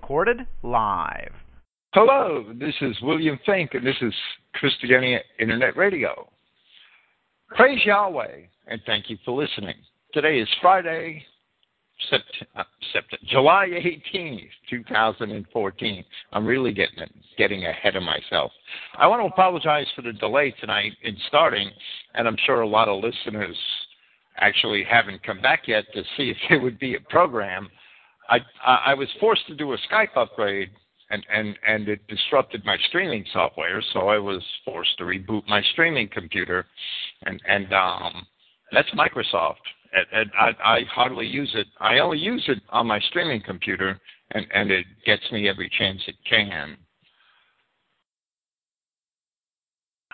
recorded live. Hello, this is William Finck, and this is Christogenea Internet Radio. Praise Yahweh, and thank you for listening. Today is Friday, uh, July 18th, 2014. I'm really getting getting ahead of myself. I want to apologize for the delay tonight in starting, and I'm sure a lot of listeners actually haven't come back yet to see if there would be a program. I I was forced to do a Skype upgrade, and and and it disrupted my streaming software, so I was forced to reboot my streaming computer, and and um, that's Microsoft. And, and I, I hardly use it. I only use it on my streaming computer, and and it gets me every chance it can.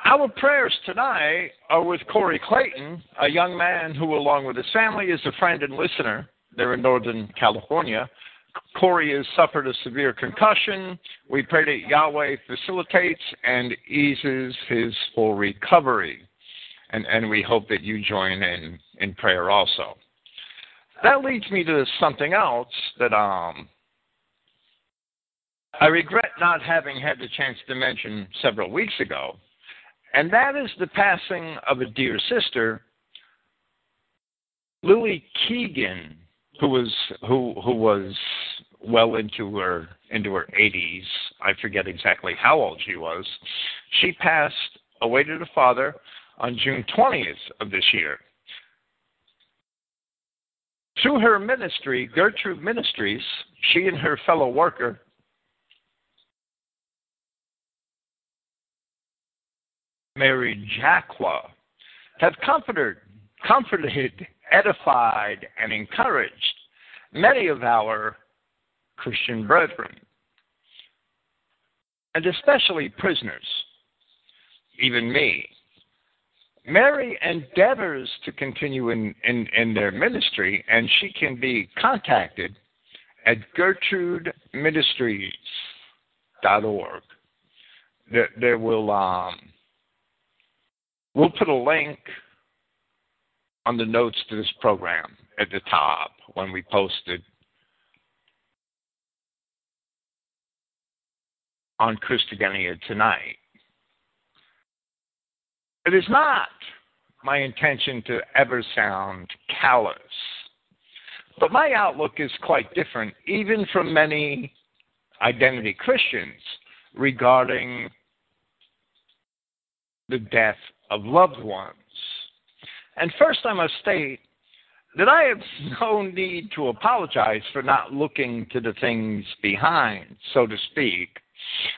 Our prayers tonight are with Corey Clayton, a young man who, along with his family, is a friend and listener. They're in Northern California. Corey has suffered a severe concussion. We pray that Yahweh facilitates and eases his full recovery. And, and we hope that you join in in prayer also. That leads me to something else that um, I regret not having had the chance to mention several weeks ago and that is the passing of a dear sister, Lily Keegan, who was who who was well into her into her 80s. I forget exactly how old she was. She passed away to the Father on June 20th of this year. Through her ministry, Gertrude Ministries, she and her fellow worker Mary Jacqua have comforted, comforted, edified, and encouraged many of our Christian brethren, and especially prisoners, even me. Mary endeavors to continue in, in, in their ministry, and she can be contacted at gertrudeministries.org. There, there will um, We'll put a link on the notes to this program at the top when we posted on Christogenea tonight. It is not my intention to ever sound callous, but my outlook is quite different, even from many identity Christians, regarding the death of loved ones. And first, I must state that I have no need to apologize for not looking to the things behind, so to speak,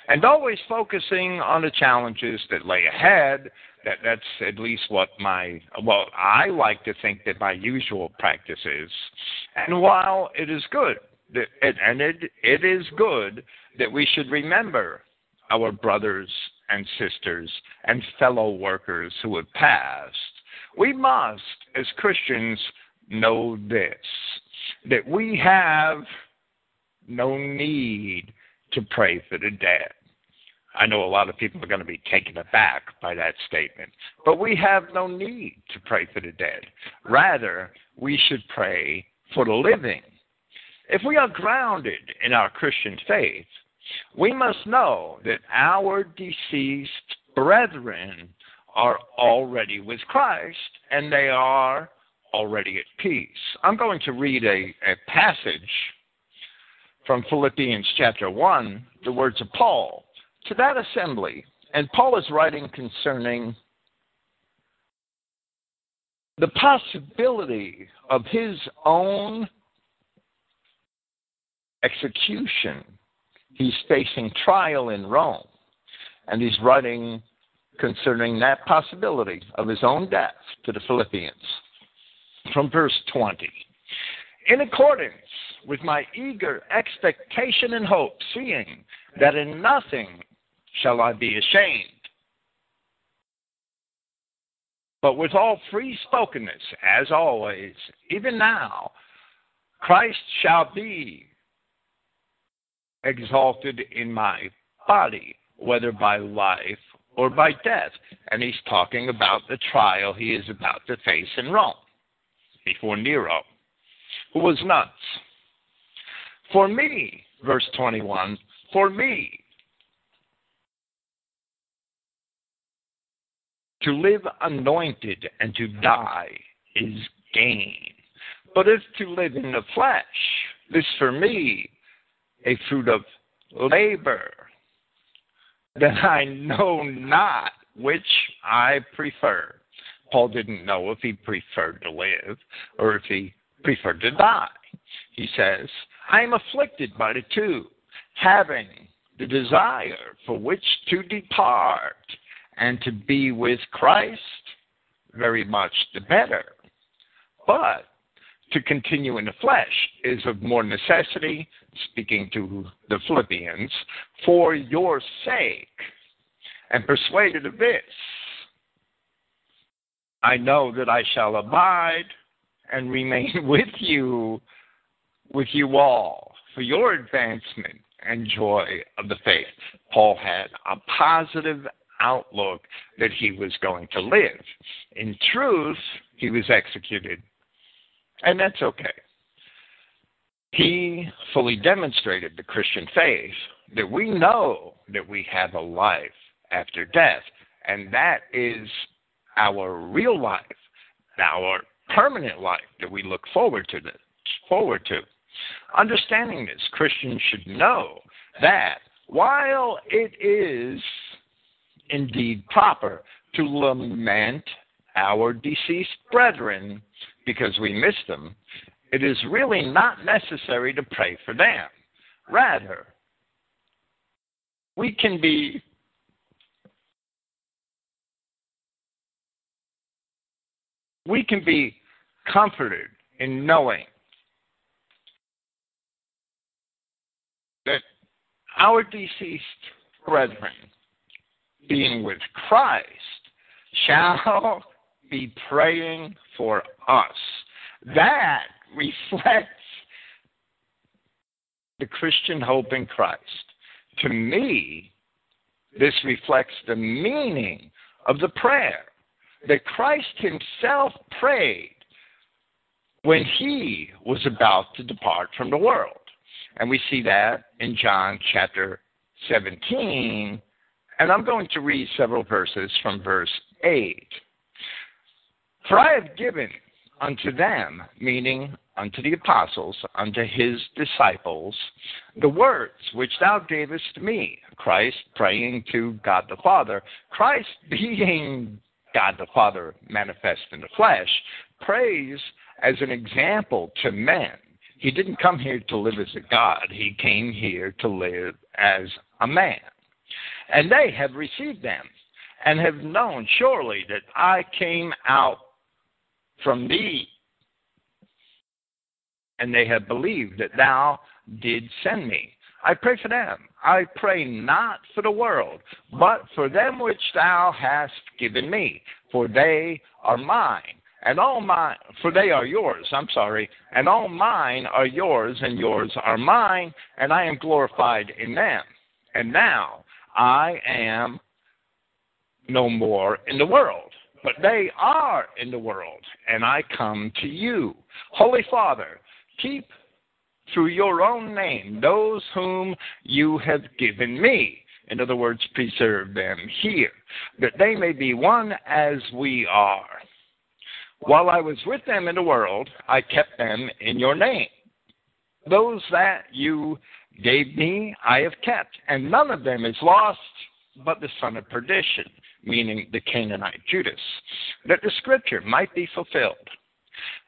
and always focusing on the challenges that lay ahead. That that's at least what my well, I like to think that my usual practice is. And while it is good, and it it is good that we should remember our brothers and sisters and fellow workers who have passed, we must, as Christians, know this that we have no need to pray for the dead. I know a lot of people are going to be taken aback by that statement, but we have no need to pray for the dead. Rather, we should pray for the living. If we are grounded in our Christian faith, we must know that our deceased brethren are already with Christ and they are already at peace. I'm going to read a, a passage from Philippians chapter 1, the words of Paul, to that assembly. And Paul is writing concerning the possibility of his own execution he's facing trial in Rome, and he's writing concerning that possibility of his own death to the Philippians. From verse 20. In accordance with my eager expectation and hope, seeing that in nothing shall I be ashamed, but with all free spokenness, as always, even now, Christ shall be exalted in my body, whether by life or by death. And he's talking about the trial he is about to face in Rome before Nero, who was nuts. For me, verse 21, for me to live anointed and to die is gain. But if to live in the flesh, this for me a fruit of labor, then I know not which I prefer. Paul didn't know if he preferred to live or if he preferred to die. He says, I am afflicted by the two, having the desire for which to depart and to be with Christ, very much the better. But to continue in the flesh is of more necessity, speaking to the Philippians, for your sake, and persuaded of this. I know that I shall abide and remain with you, with you all, for your advancement and joy of the faith. Paul had a positive outlook that he was going to live. In truth, he was executed, and that's okay. He fully demonstrated the Christian faith that we know that we have a life after death, and that is our real life, our permanent life that we look forward to. This, forward to. Understanding this, Christians should know that while it is indeed proper to lament our deceased brethren because we miss them, it is really not necessary to pray for them. Rather, we can be we can be comforted in knowing that our deceased brethren, being with Christ, shall be praying for us. That reflects the Christian hope in Christ. To me, this reflects the meaning of the prayer that Christ himself prayed when he was about to depart from the world. And we see that in John chapter 17. And I'm going to read several verses from verse 8. For I have given unto them, meaning unto the apostles, unto his disciples, the words which thou gavest me. Christ praying to God the Father. Christ being God the Father manifest in the flesh, prays as an example to men. He didn't come here to live as a God, he came here to live as a man. And they have received them and have known surely that I came out from thee. And they have believed that thou did send me. I pray for them. I pray not for the world, but for them which thou hast given me, for they are mine, and all mine, for they are yours, I'm sorry, and all mine are yours, and yours are mine, and I am glorified in them. And now I am no more in the world, but they are in the world, and I come to you. Holy Father, keep through your own name those whom you have given me. In other words, preserve them here, that they may be one as we are. While I was with them in the world, I kept them in your name. Those that you gave me, I have kept, and none of them is lost but the son of perdition, meaning the Canaanite Judas, that the scripture might be fulfilled.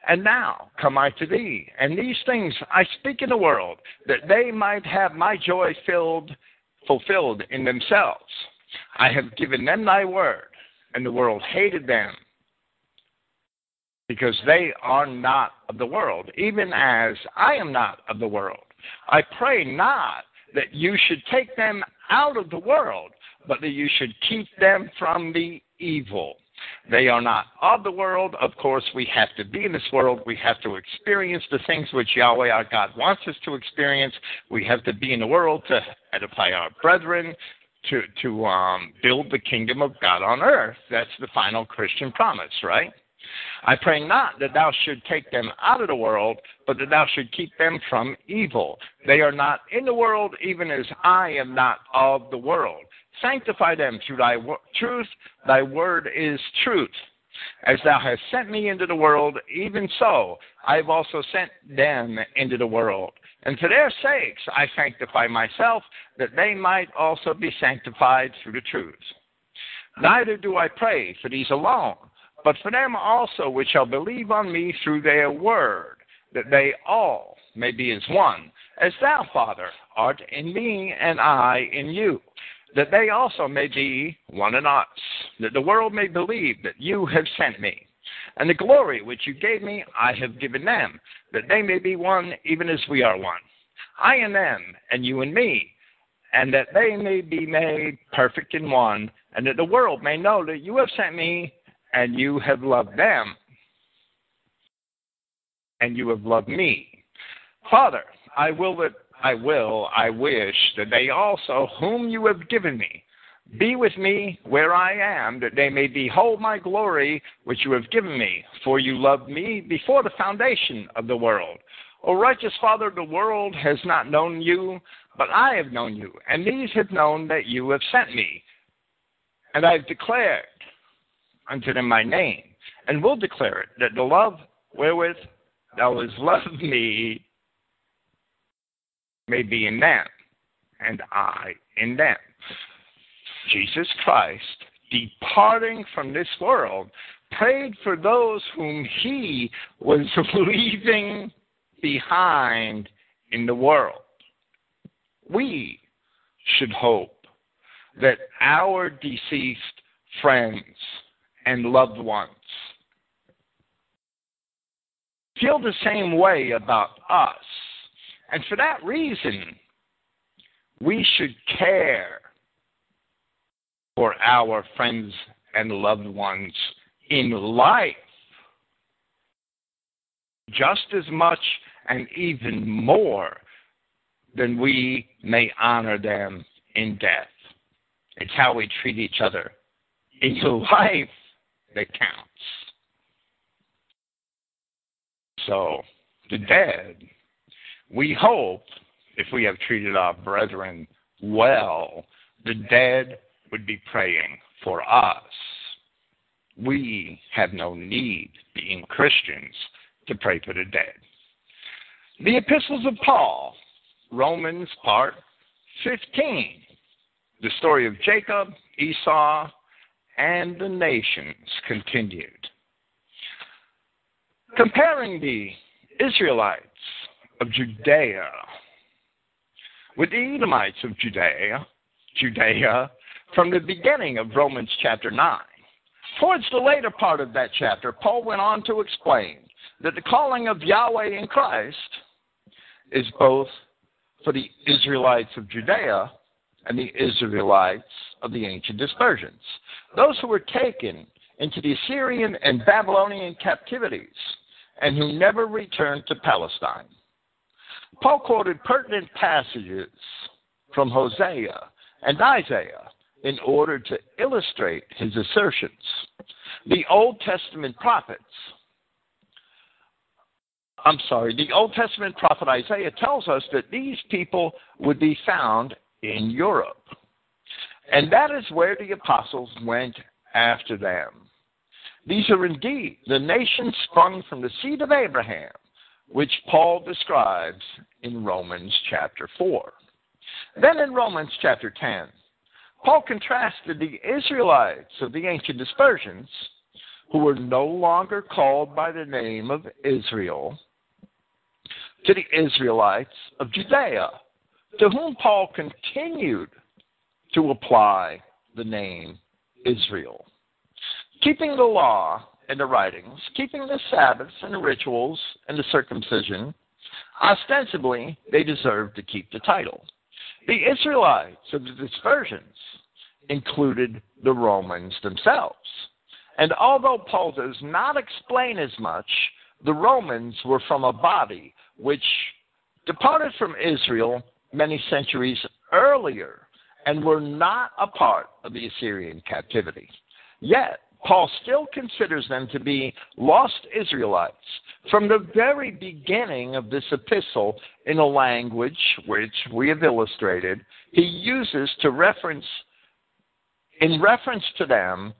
And now come I to thee, and these things I speak in the world, that they might have my joy filled, fulfilled in themselves. I have given them thy word, and the world hated them, because they are not of the world, even as I am not of the world. I pray not that you should take them out of the world, but that you should keep them from the evil. They are not of the world. Of course, we have to be in this world. We have to experience the things which Yahweh our God wants us to experience. We have to be in the world to edify our brethren, to, to um, build the kingdom of God on earth. That's the final Christian promise, right? I pray not that thou should take them out of the world, but that thou should keep them from evil. They are not in the world, even as I am not of the world. Sanctify them through thy wo- truth. Thy word is truth. As thou hast sent me into the world, even so I have also sent them into the world. And for their sakes I sanctify myself, that they might also be sanctified through the truth. Neither do I pray for these alone but for them also which shall believe on me through their word, that they all may be as one, as thou, Father, art in me and I in you, that they also may be one in us, that the world may believe that you have sent me. And the glory which you gave me, I have given them, that they may be one even as we are one. I and them, and you and me, and that they may be made perfect in one, and that the world may know that you have sent me and you have loved them, and you have loved me. Father, I will that I will, I wish that they also, whom you have given me, be with me where I am, that they may behold my glory which you have given me, for you loved me before the foundation of the world. O righteous Father, the world has not known you, but I have known you, and these have known that you have sent me. And I have declared unto them my name, and will declare it, that the love wherewith thou hast loved me may be in them, and I in them. Jesus Christ, departing from this world, prayed for those whom he was leaving behind in the world. We should hope that our deceased friends and loved ones feel the same way about us. And for that reason, we should care for our friends and loved ones in life just as much and even more than we may honor them in death. It's how we treat each other in life that counts. So, the dead, we hope, if we have treated our brethren well, the dead would be praying for us. We have no need, being Christians, to pray for the dead. The Epistles of Paul, Romans part 15. The story of Jacob, Esau, and the nations continued. Comparing the Israelites of Judea with the Edomites of Judea, Judea, from the beginning of Romans chapter 9. Towards the later part of that chapter, Paul went on to explain that the calling of Yahweh in Christ is both for the Israelites of Judea and the Israelites of the ancient dispersions, those who were taken into the Assyrian and Babylonian captivities and who never returned to Palestine. Paul quoted pertinent passages from Hosea and Isaiah in order to illustrate his assertions. The Old Testament prophets, I'm sorry, the Old Testament prophet Isaiah tells us that these people would be found in Europe. And that is where the apostles went after them. These are indeed the nations sprung from the seed of Abraham, which Paul describes in Romans chapter 4. Then in Romans chapter 10, Paul contrasted the Israelites of the ancient dispersions, who were no longer called by the name of Israel, to the Israelites of Judea, to whom Paul continued to apply the name Israel. Keeping the law and the writings, keeping the Sabbaths and the rituals and the circumcision, ostensibly they deserved to keep the title. The Israelites of the dispersions included the Romans themselves. And although Paul does not explain as much, the Romans were from a body which departed from Israel many centuries earlier and were not a part of the Assyrian captivity. Yet, Paul still considers them to be lost Israelites from the very beginning of this epistle in a language which we have illustrated he uses to reference in reference to them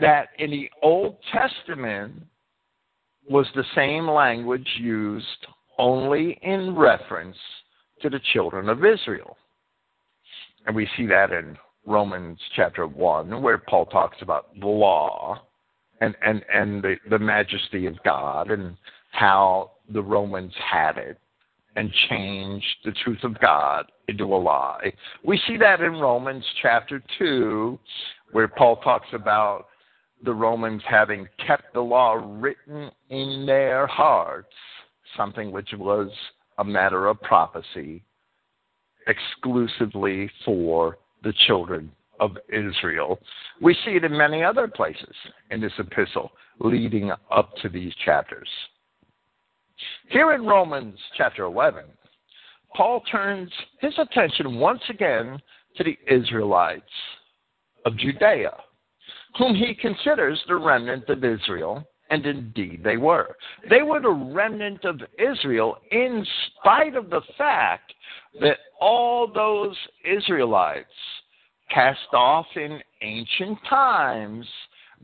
that in the Old Testament was the same language used only in reference to the children of Israel. And we see that in Romans chapter 1, where Paul talks about the law and, and, and the, the majesty of God and how the Romans had it and changed the truth of God into a lie. We see that in Romans chapter 2, where Paul talks about the Romans having kept the law written in their hearts, something which was a matter of prophecy exclusively for the children of Israel. We see it in many other places in this epistle leading up to these chapters. Here in Romans chapter 11, Paul turns his attention once again to the Israelites of Judea, whom he considers the remnant of Israel, and indeed they were. They were the remnant of Israel in spite of the fact that all those Israelites cast off in ancient times,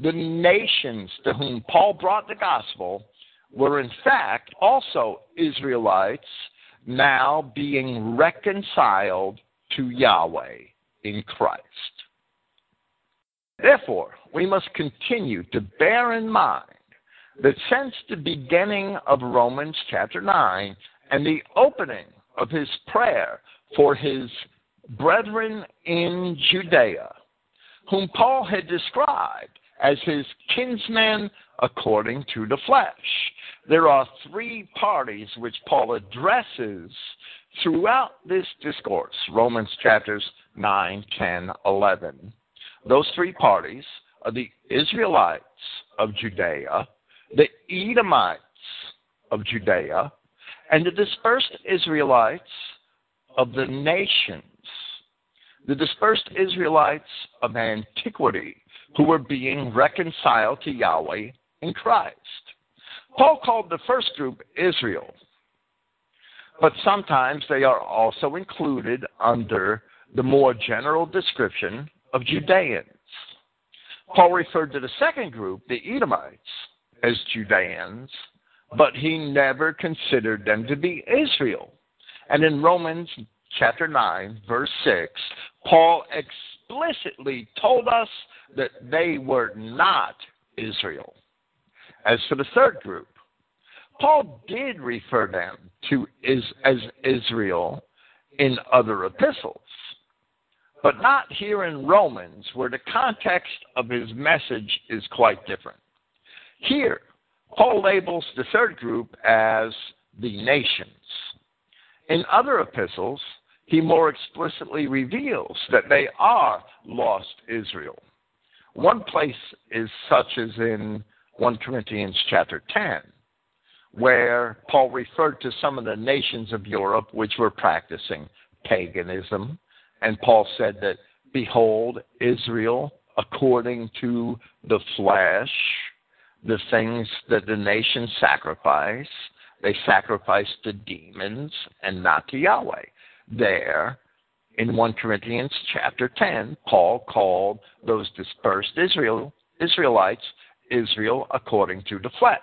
the nations to whom Paul brought the gospel were in fact also Israelites now being reconciled to Yahweh in Christ. Therefore, we must continue to bear in mind that since the beginning of Romans chapter 9 and the opening of his prayer for his brethren in Judea, whom Paul had described as his kinsmen according to the flesh. There are three parties which Paul addresses throughout this discourse Romans chapters 9, 10, 11. Those three parties are the Israelites of Judea, the Edomites of Judea, and the dispersed Israelites of the nations the dispersed Israelites of antiquity who were being reconciled to Yahweh in Christ. Paul called the first group Israel, but sometimes they are also included under the more general description of Judeans. Paul referred to the second group, the Edomites, as Judeans, but he never considered them to be Israel. And in Romans chapter 9, verse 6, Paul explicitly told us that they were not Israel. As for the third group, Paul did refer them to is, as Israel in other epistles, but not here in Romans, where the context of his message is quite different. Here, Paul labels the third group as the nations. In other epistles, he more explicitly reveals that they are lost Israel. One place is such as in 1 Corinthians chapter 10, where Paul referred to some of the nations of Europe which were practicing paganism. And Paul said that, Behold, Israel, according to the flesh, the things that the nations sacrifice, they sacrifice to demons and not to Yahweh there in 1 Corinthians chapter 10, Paul called those dispersed Israel, Israelites Israel according to the flesh.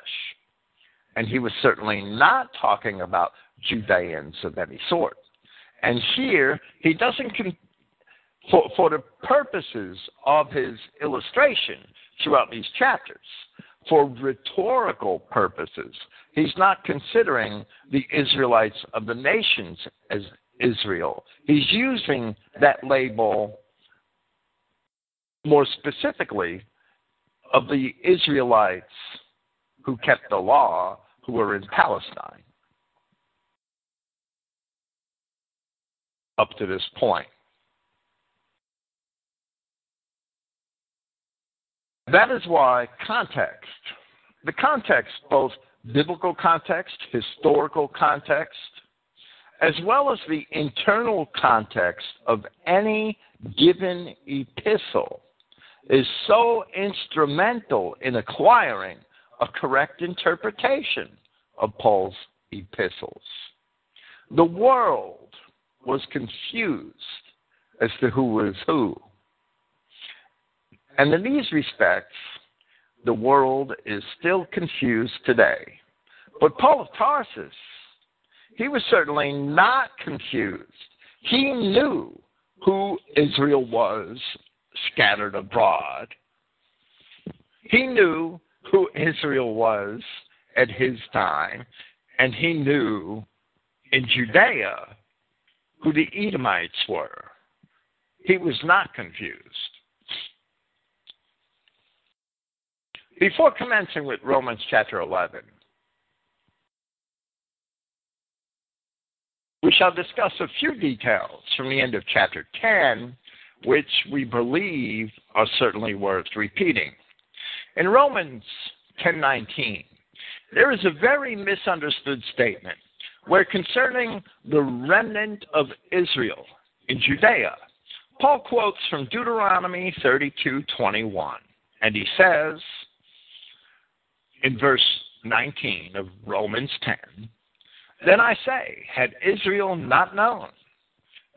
And he was certainly not talking about Judeans of any sort. And here, he doesn't, con- for, for the purposes of his illustration throughout these chapters, for rhetorical purposes, he's not considering the Israelites of the nations as Israel. He's using that label more specifically of the Israelites who kept the law who were in Palestine up to this point. That is why context, the context, both biblical context, historical context, as well as the internal context of any given epistle is so instrumental in acquiring a correct interpretation of Paul's epistles. The world was confused as to who was who. And in these respects, the world is still confused today. But Paul of Tarsus, he was certainly not confused. He knew who Israel was scattered abroad. He knew who Israel was at his time, and he knew in Judea who the Edomites were. He was not confused. Before commencing with Romans chapter 11, we shall discuss a few details from the end of chapter 10, which we believe are certainly worth repeating. In Romans 10:19, there is a very misunderstood statement where concerning the remnant of Israel in Judea, Paul quotes from Deuteronomy 32:21, and he says in verse 19 of Romans 10, then I say, had Israel not known?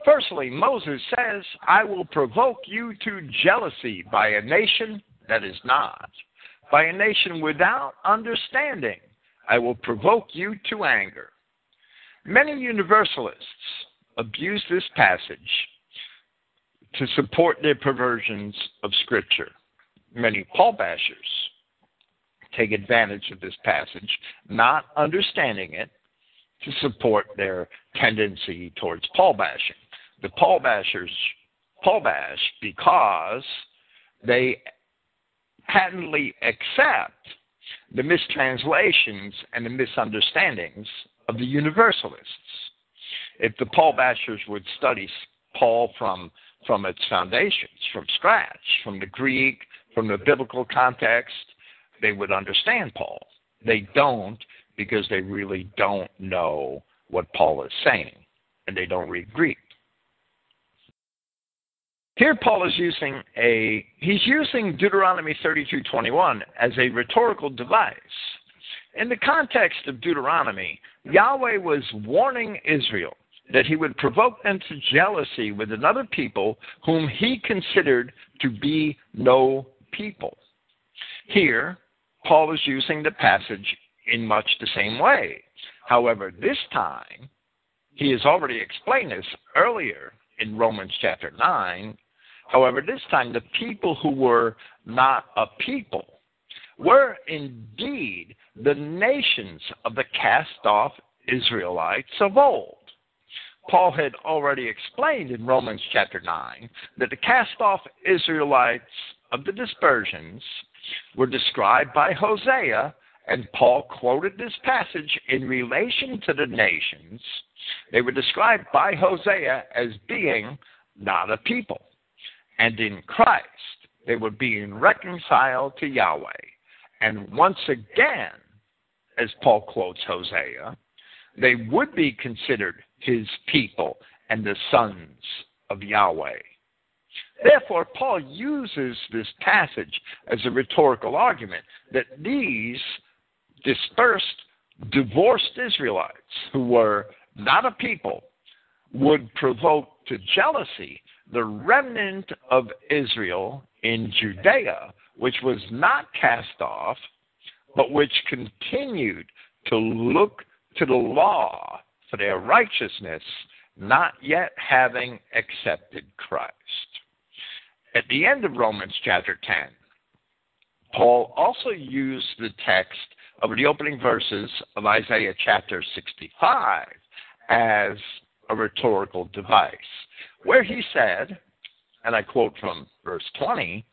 Firstly, Moses says, I will provoke you to jealousy by a nation that is not, by a nation without understanding. I will provoke you to anger. Many universalists abuse this passage to support their perversions of Scripture. Many Paul bashers take advantage of this passage, not understanding it, to support their tendency towards Paul bashing. The Paul bashers Paul bash because they patently accept the mistranslations and the misunderstandings of the universalists. If the Paul bashers would study Paul from from its foundations, from scratch, from the Greek, from the biblical context, they would understand Paul. They don't because they really don't know what Paul is saying and they don't read Greek. Here Paul is using a he's using Deuteronomy 32:21 as a rhetorical device. In the context of Deuteronomy, Yahweh was warning Israel that he would provoke them to jealousy with another people whom he considered to be no people. Here, Paul is using the passage in much the same way. However, this time, he has already explained this earlier in Romans chapter 9. However, this time, the people who were not a people were indeed the nations of the cast off Israelites of old. Paul had already explained in Romans chapter 9 that the cast off Israelites of the dispersions were described by Hosea, and Paul quoted this passage in relation to the nations. They were described by Hosea as being not a people. And in Christ, they were being reconciled to Yahweh. And once again, as Paul quotes Hosea, they would be considered his people and the sons of Yahweh. Therefore, Paul uses this passage as a rhetorical argument that these dispersed, divorced Israelites, who were not a people, would provoke to jealousy the remnant of Israel in Judea, which was not cast off, but which continued to look to the law for their righteousness, not yet having accepted Christ. At the end of Romans chapter 10, Paul also used the text of the opening verses of Isaiah chapter 65 as a rhetorical device, where he said, and I quote from verse 20,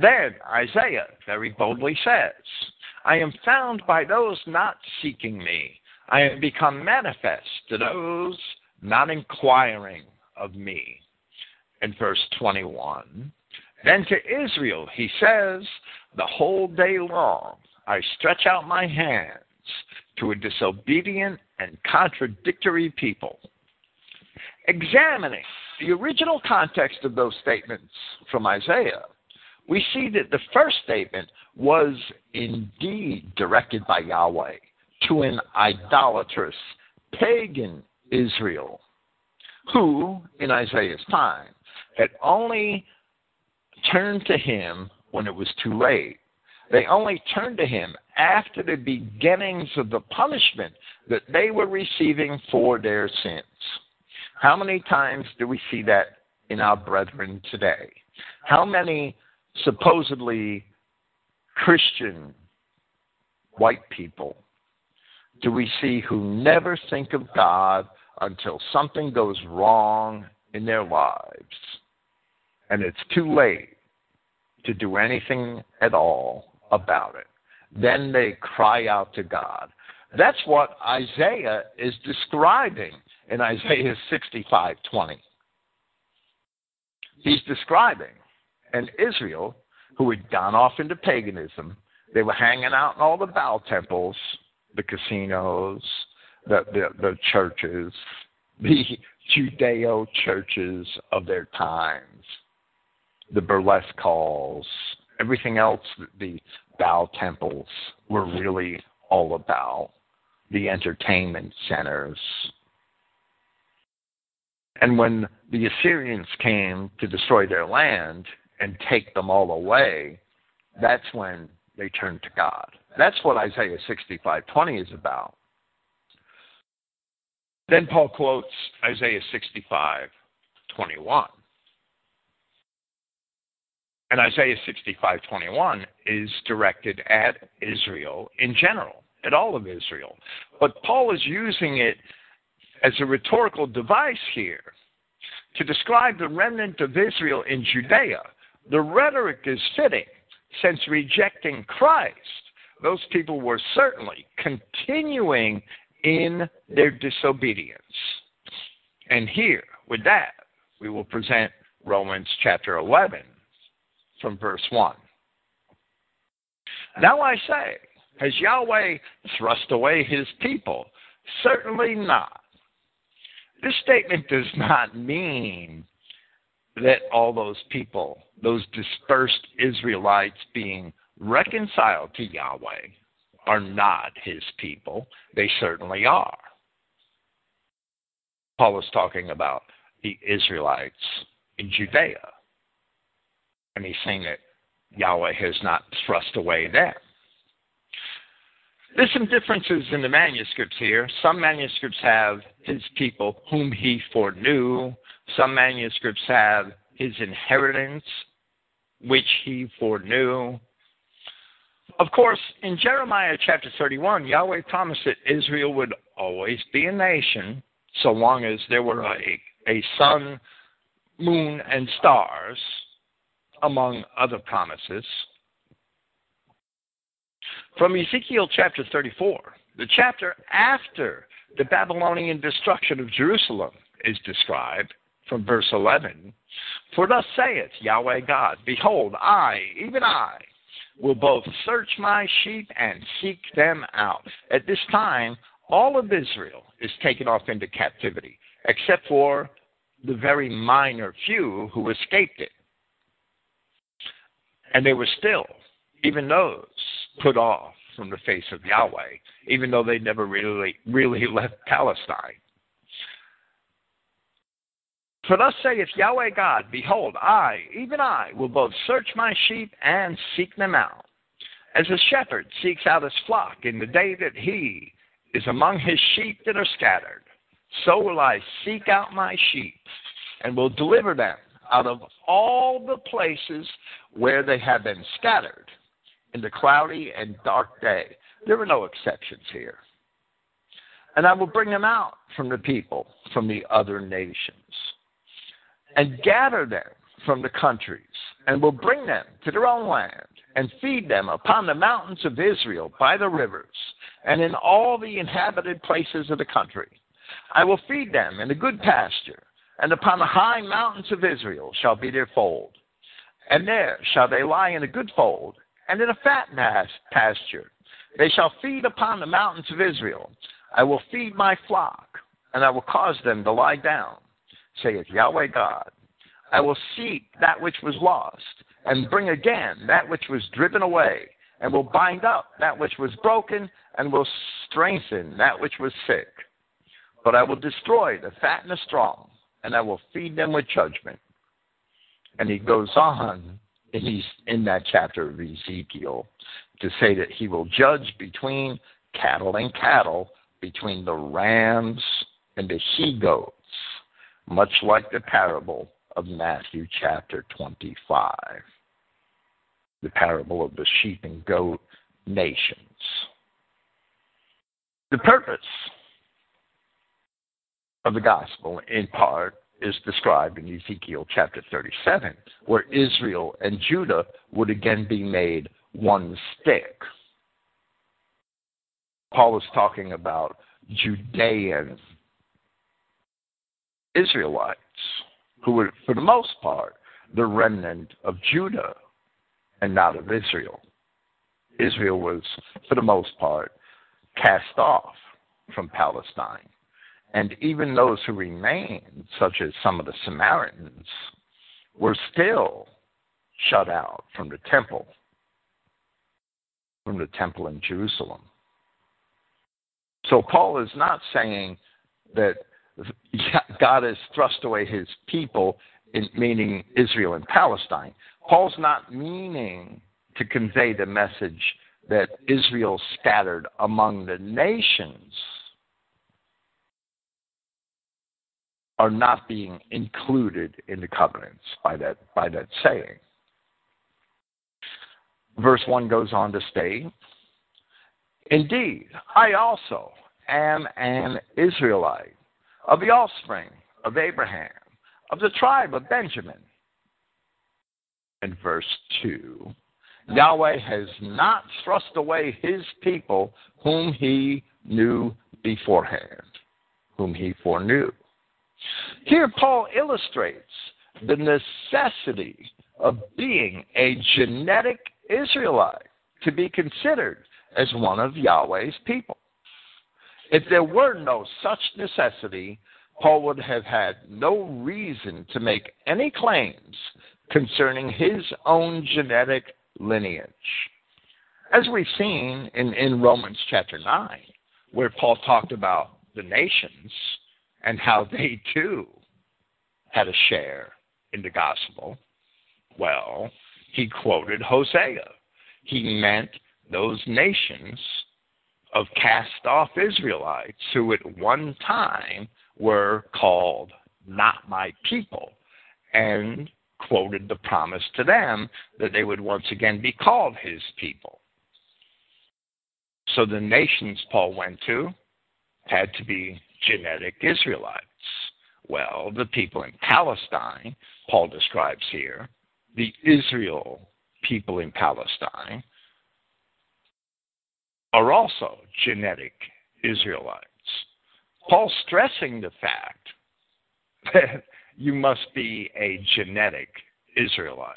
then Isaiah very boldly says, I am found by those not seeking me. I have become manifest to those not inquiring of me. In verse 21, then to Israel he says, The whole day long I stretch out my hands to a disobedient and contradictory people. Examining the original context of those statements from Isaiah, we see that the first statement was indeed directed by Yahweh to an idolatrous pagan Israel, who, in Isaiah's time, had only turned to him when it was too late. They only turned to him after the beginnings of the punishment that they were receiving for their sins. How many times do we see that in our brethren today? How many supposedly Christian white people do we see who never think of God until something goes wrong in their lives and it's too late to do anything at all about it? Then they cry out to God. That's what Isaiah is describing in Isaiah 65:20. He's describing an Israel who had gone off into paganism. They were hanging out in all the Baal temples, the casinos, the, the, the churches, the Judeo churches of their times, the burlesque halls, everything else the Baal temples were really all about, the entertainment centers. And when the Assyrians came to destroy their land and take them all away, that's when they turned to God. That's what Isaiah 65:20 is about. Then Paul quotes Isaiah 65:21. And Isaiah 65:21 is directed at Israel in general, at all of Israel. But Paul is using it as a rhetorical device here to describe the remnant of Israel in Judea. The rhetoric is fitting, since rejecting Christ, those people were certainly continuing in their disobedience. And here, with that, we will present Romans chapter 11 from verse 1. Now I say, has Yahweh thrust away his people? Certainly not. This statement does not mean that all those people, those dispersed Israelites being reconciled to Yahweh, are not his people. They certainly are. Paul is talking about the Israelites in Judea. Saying that Yahweh has not thrust away there. There's some differences in the manuscripts here. Some manuscripts have his people whom he foreknew. Some manuscripts have his inheritance, which he foreknew. Of course, in Jeremiah chapter 31, Yahweh promised that Israel would always be a nation so long as there were a, a sun, moon, and stars, among other promises. From Ezekiel chapter 34, the chapter after the Babylonian destruction of Jerusalem is described from verse 11. For thus saith Yahweh God, Behold, I, even I, will both search my sheep and seek them out. At this time, all of Israel is taken off into captivity, except for the very minor few who escaped it. And they were still, even those, put off from the face of Yahweh, even though they never really really left Palestine. For thus saith Yahweh God, Behold, I, even I, will both search my sheep and seek them out. As a shepherd seeks out his flock in the day that he is among his sheep that are scattered, so will I seek out my sheep and will deliver them out of all the places where they have been scattered in the cloudy and dark day. There are no exceptions here. And I will bring them out from the people, from the other nations and gather them from the countries, and will bring them to their own land, and feed them upon the mountains of Israel by the rivers, and in all the inhabited places of the country. I will feed them in a good pasture, and upon the high mountains of Israel shall be their fold. And there shall they lie in a good fold, and in a fat pasture. They shall feed upon the mountains of Israel. I will feed my flock, and I will cause them to lie down saith Yahweh God. I will seek that which was lost, and bring again that which was driven away, and will bind up that which was broken, and will strengthen that which was sick. But I will destroy the fat and the strong, and I will feed them with judgment. And he goes on in, in that chapter of Ezekiel to say that he will judge between cattle and cattle, between the rams and the he goats, much like the parable of Matthew chapter 25, the parable of the sheep and goat nations. The purpose of the gospel, in part, is described in Ezekiel chapter 37, where Israel and Judah would again be made one stick. Paul is talking about Judean Israelites, who were, for the most part, the remnant of Judah and not of Israel. Israel was, for the most part, cast off from Palestine. And even those who remained, such as some of the Samaritans, were still shut out from the temple, from the temple in Jerusalem. So Paul is not saying that God has thrust away his people, in, meaning Israel and Palestine. Paul's not meaning to convey the message that Israel scattered among the nations are not being included in the covenants by that by that saying. Verse 1 goes on to state, Indeed, I also am an Israelite of the offspring of Abraham, of the tribe of Benjamin. And verse 2 Yahweh has not thrust away his people whom he knew beforehand, whom he foreknew. Here, Paul illustrates the necessity of being a genetic Israelite to be considered as one of Yahweh's people. If there were no such necessity, Paul would have had no reason to make any claims concerning his own genetic lineage. As we've seen in, in Romans chapter 9, where Paul talked about the nations and how they too had a share in the gospel, well, he quoted Hosea. He meant those nations of cast off Israelites who at one time were called not my people and quoted the promise to them that they would once again be called his people. So the nations Paul went to had to be genetic Israelites. Well, the people in Palestine, Paul describes here, the Israel people in Palestine, are also genetic Israelites. Paul's stressing the fact that you must be a genetic Israelite.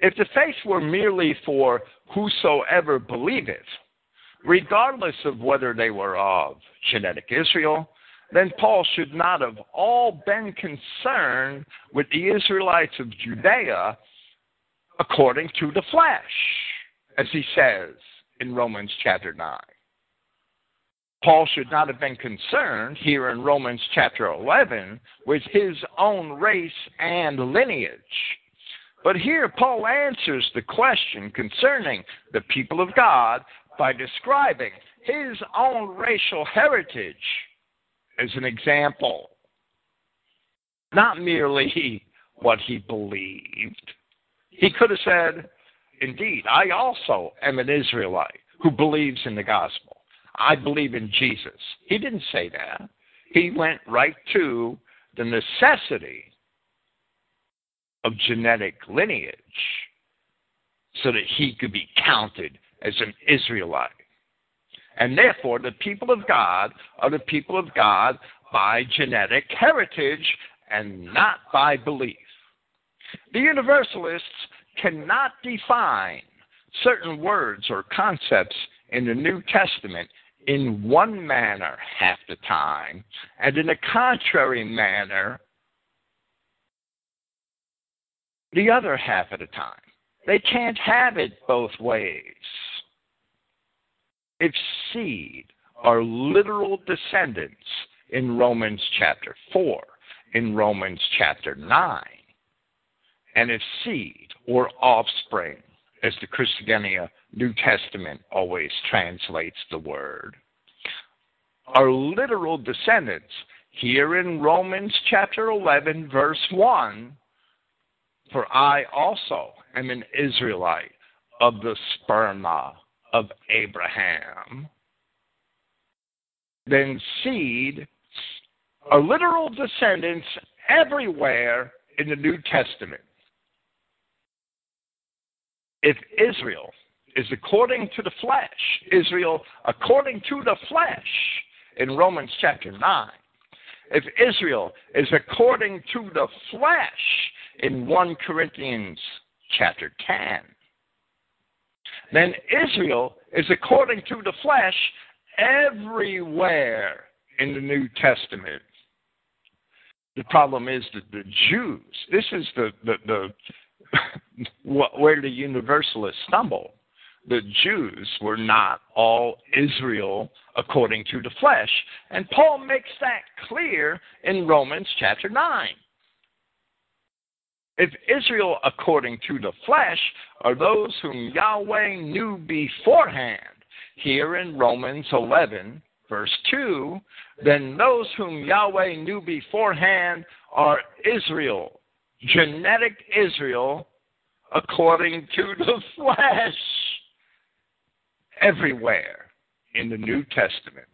If the faith were merely for whosoever believeth, regardless of whether they were of genetic Israel, then Paul should not have all been concerned with the Israelites of Judea according to the flesh, as he says in Romans chapter 9. Paul should not have been concerned here in Romans chapter 11 with his own race and lineage. But here Paul answers the question concerning the people of God by describing his own racial heritage as an example. Not merely what he believed. He could have said, Indeed, I also am an Israelite who believes in the gospel. I believe in Jesus. He didn't say that. He went right to the necessity of genetic lineage so that he could be counted as an Israelite. And therefore, the people of God are the people of God by genetic heritage and not by belief. The Universalists cannot define certain words or concepts in the New Testament in one manner half the time and in a contrary manner the other half of the time. They can't have it both ways. If seed are literal descendants in Romans chapter 4, in Romans chapter 9, and if seed or offspring, as the Christogenea New Testament always translates the word, are literal descendants. Here in Romans chapter 11, verse 1, for I also am an Israelite of the sperma of Abraham. Then seed are literal descendants everywhere in the New Testament. If Israel is according to the flesh, Israel according to the flesh in Romans chapter 9, if Israel is according to the flesh in 1 Corinthians chapter 10, then Israel is according to the flesh everywhere in the New Testament. The problem is that the Jews, this is the, the, the where the universalists stumble. The Jews were not all Israel according to the flesh. And Paul makes that clear in Romans chapter 9. If Israel according to the flesh are those whom Yahweh knew beforehand, here in Romans 11, verse 2, then those whom Yahweh knew beforehand are Israel, genetic Israel, according to the flesh, everywhere in the New Testament.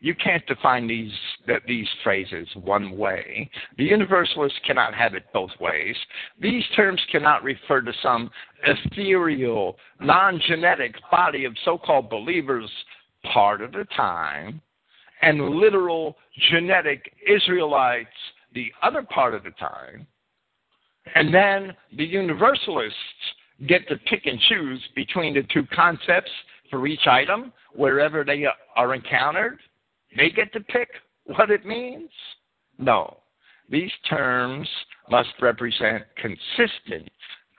You can't define these these phrases one way. The universalists cannot have it both ways. These terms cannot refer to some ethereal, non-genetic body of so-called believers part of the time, and literal genetic Israelites the other part of the time. And then the universalists get to pick and choose between the two concepts for each item wherever they are encountered they get to pick what it means? No. These terms must represent consistent,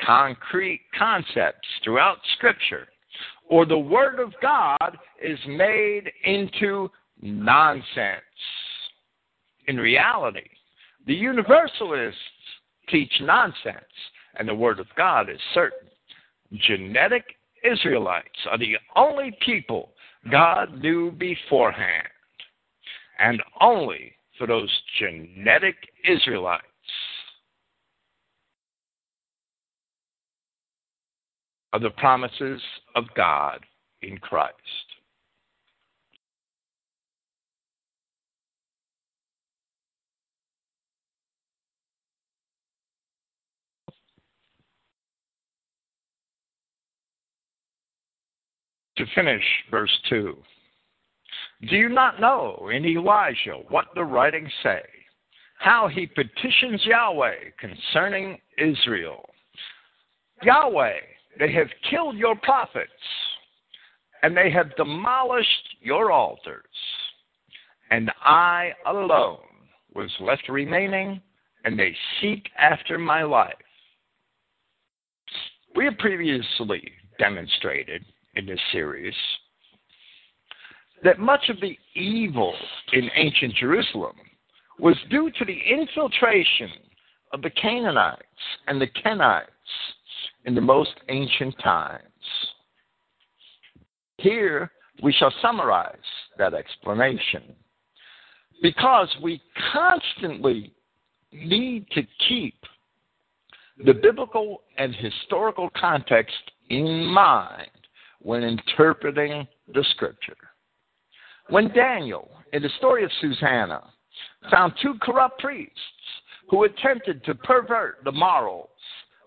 concrete concepts throughout Scripture, or the Word of God is made into nonsense. In reality, the Universalists teach nonsense, and the Word of God is certain. Genetic Israelites are the only people God knew beforehand and only for those genetic Israelites. Are the promises of God in Christ. To finish verse 2. Do you not know in Elijah what the writings say? How he petitions Yahweh concerning Israel. Yahweh, they have killed your prophets, and they have demolished your altars, and I alone was left remaining, and they seek after my life. We have previously demonstrated in this series that much of the evil in ancient Jerusalem was due to the infiltration of the Canaanites and the Kenites in the most ancient times. Here we shall summarize that explanation. Because we constantly need to keep the biblical and historical context in mind when interpreting the scripture. When Daniel, in the story of Susanna, found two corrupt priests who attempted to pervert the morals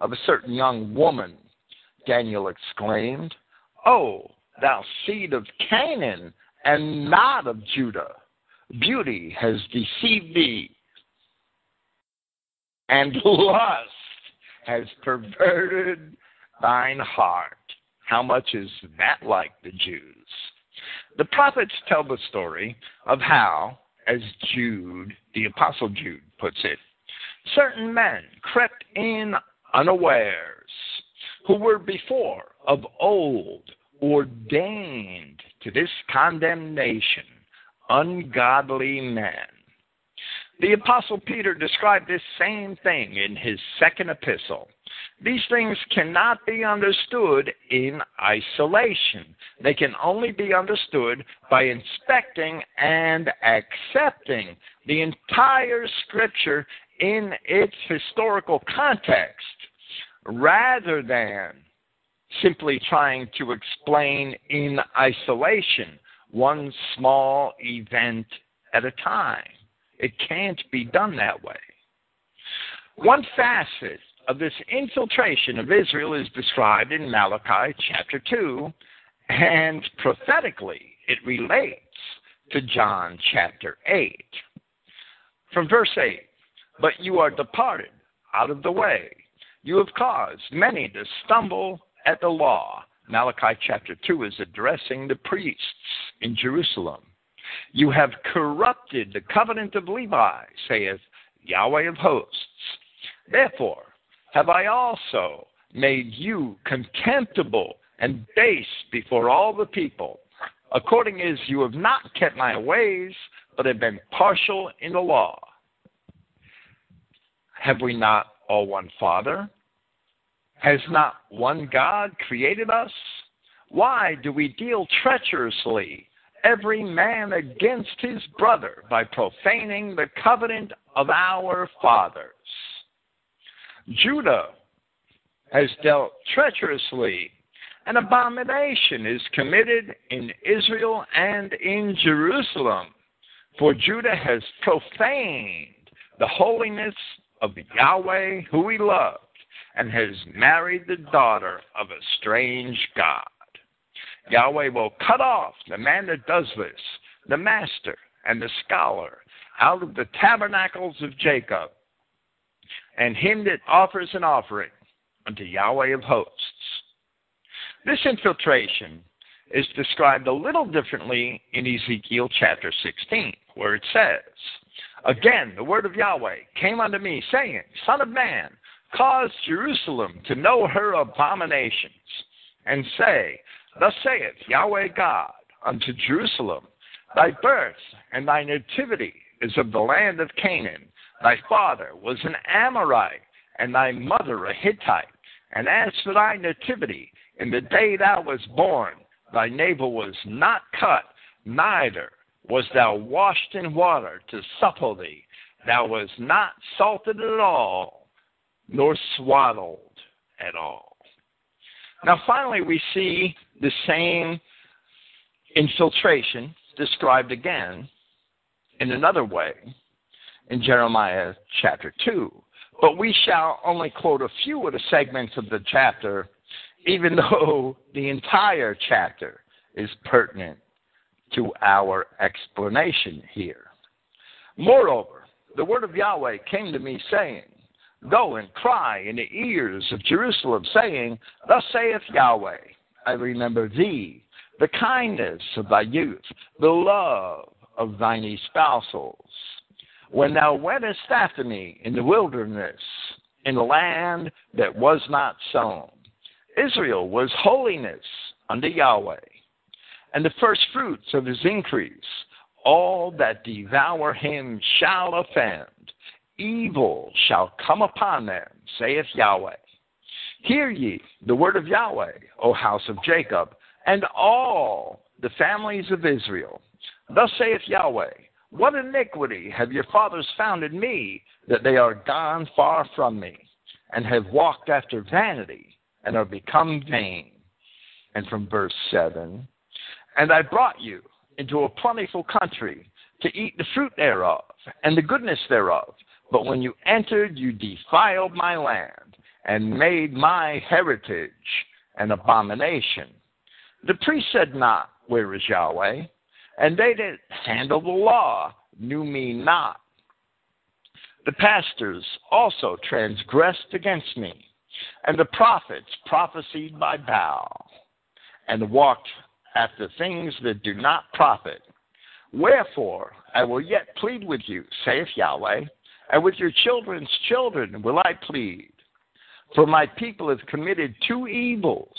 of a certain young woman, Daniel exclaimed, Oh, thou seed of Canaan and not of Judah, beauty has deceived thee, and lust has perverted thine heart. How much is that like the Jews? The prophets tell the story of how, as Jude, the Apostle Jude, puts it, certain men crept in unawares, who were before of old ordained to this condemnation, ungodly men. The Apostle Peter described this same thing in his second epistle. These things cannot be understood in isolation. They can only be understood by inspecting and accepting the entire Scripture in its historical context rather than simply trying to explain in isolation one small event at a time. It can't be done that way. One facet of this infiltration of Israel is described in Malachi chapter 2, and prophetically it relates to John chapter 8. From verse 8 But you are departed out of the way. You have caused many to stumble at the law. Malachi chapter 2 is addressing the priests in Jerusalem. You have corrupted the covenant of Levi, saith Yahweh of hosts. Therefore have I also made you contemptible and base before all the people, according as you have not kept my ways, but have been partial in the law. Have we not all one Father? Has not one God created us? Why do we deal treacherously, every man against his brother, by profaning the covenant of our fathers? Judah has dealt treacherously. An abomination is committed in Israel and in Jerusalem, for Judah has profaned the holiness of Yahweh, who he loved, and has married the daughter of a strange God. Yahweh will cut off the man that does this, the master and the scholar, out of the tabernacles of Jacob, and him that offers an offering unto Yahweh of hosts. This infiltration is described a little differently in Ezekiel chapter 16, where it says, Again, the word of Yahweh came unto me, saying, Son of man, cause Jerusalem to know her abominations, and say, Thus saith Yahweh God unto Jerusalem, Thy birth and thy nativity is of the land of Canaan, Thy father was an Amorite, and thy mother a Hittite. And as for thy nativity, in the day thou was born, thy navel was not cut, neither was thou washed in water to supple thee. Thou was not salted at all, nor swaddled at all. Now, finally, we see the same infiltration described again in another way in Jeremiah chapter 2. But we shall only quote a few of the segments of the chapter, even though the entire chapter is pertinent to our explanation here. Moreover, the word of Yahweh came to me, saying, Go and cry in the ears of Jerusalem, saying, Thus saith Yahweh, I remember thee, the kindness of thy youth, the love of thine espousals when thou wentest after me in the wilderness, in the land that was not sown. Israel was holiness unto Yahweh, and the first fruits of his increase. All that devour him shall offend. Evil shall come upon them, saith Yahweh. Hear ye the word of Yahweh, O house of Jacob, and all the families of Israel. Thus saith Yahweh what iniquity have your fathers found in me, that they are gone far from me, and have walked after vanity, and are become vain? And from verse 7 And I brought you into a plentiful country to eat the fruit thereof, and the goodness thereof. But when you entered, you defiled my land, and made my heritage an abomination. The priest said not, Where is Yahweh? And they that handle the law knew me not. The pastors also transgressed against me, and the prophets prophesied by Baal, and walked after things that do not profit. Wherefore I will yet plead with you, saith Yahweh, and with your children's children will I plead. For my people have committed two evils.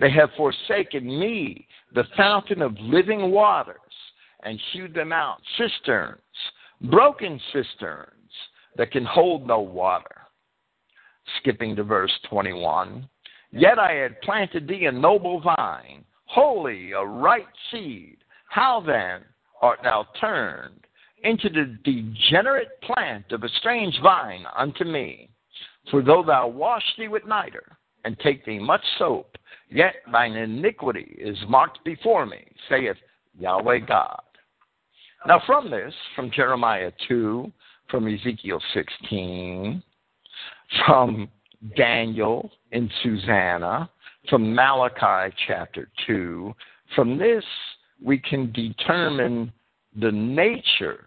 They have forsaken me, the fountain of living waters, and hewed them out cisterns, broken cisterns that can hold no water. Skipping to verse 21. Yet I had planted thee a noble vine, holy, a right seed. How then art thou turned into the degenerate plant of a strange vine unto me? For though thou wash thee with niter, and take thee much soap, yet thine iniquity is marked before me, saith Yahweh God. Now, from this, from Jeremiah 2, from Ezekiel 16, from Daniel in Susanna, from Malachi chapter 2, from this we can determine the nature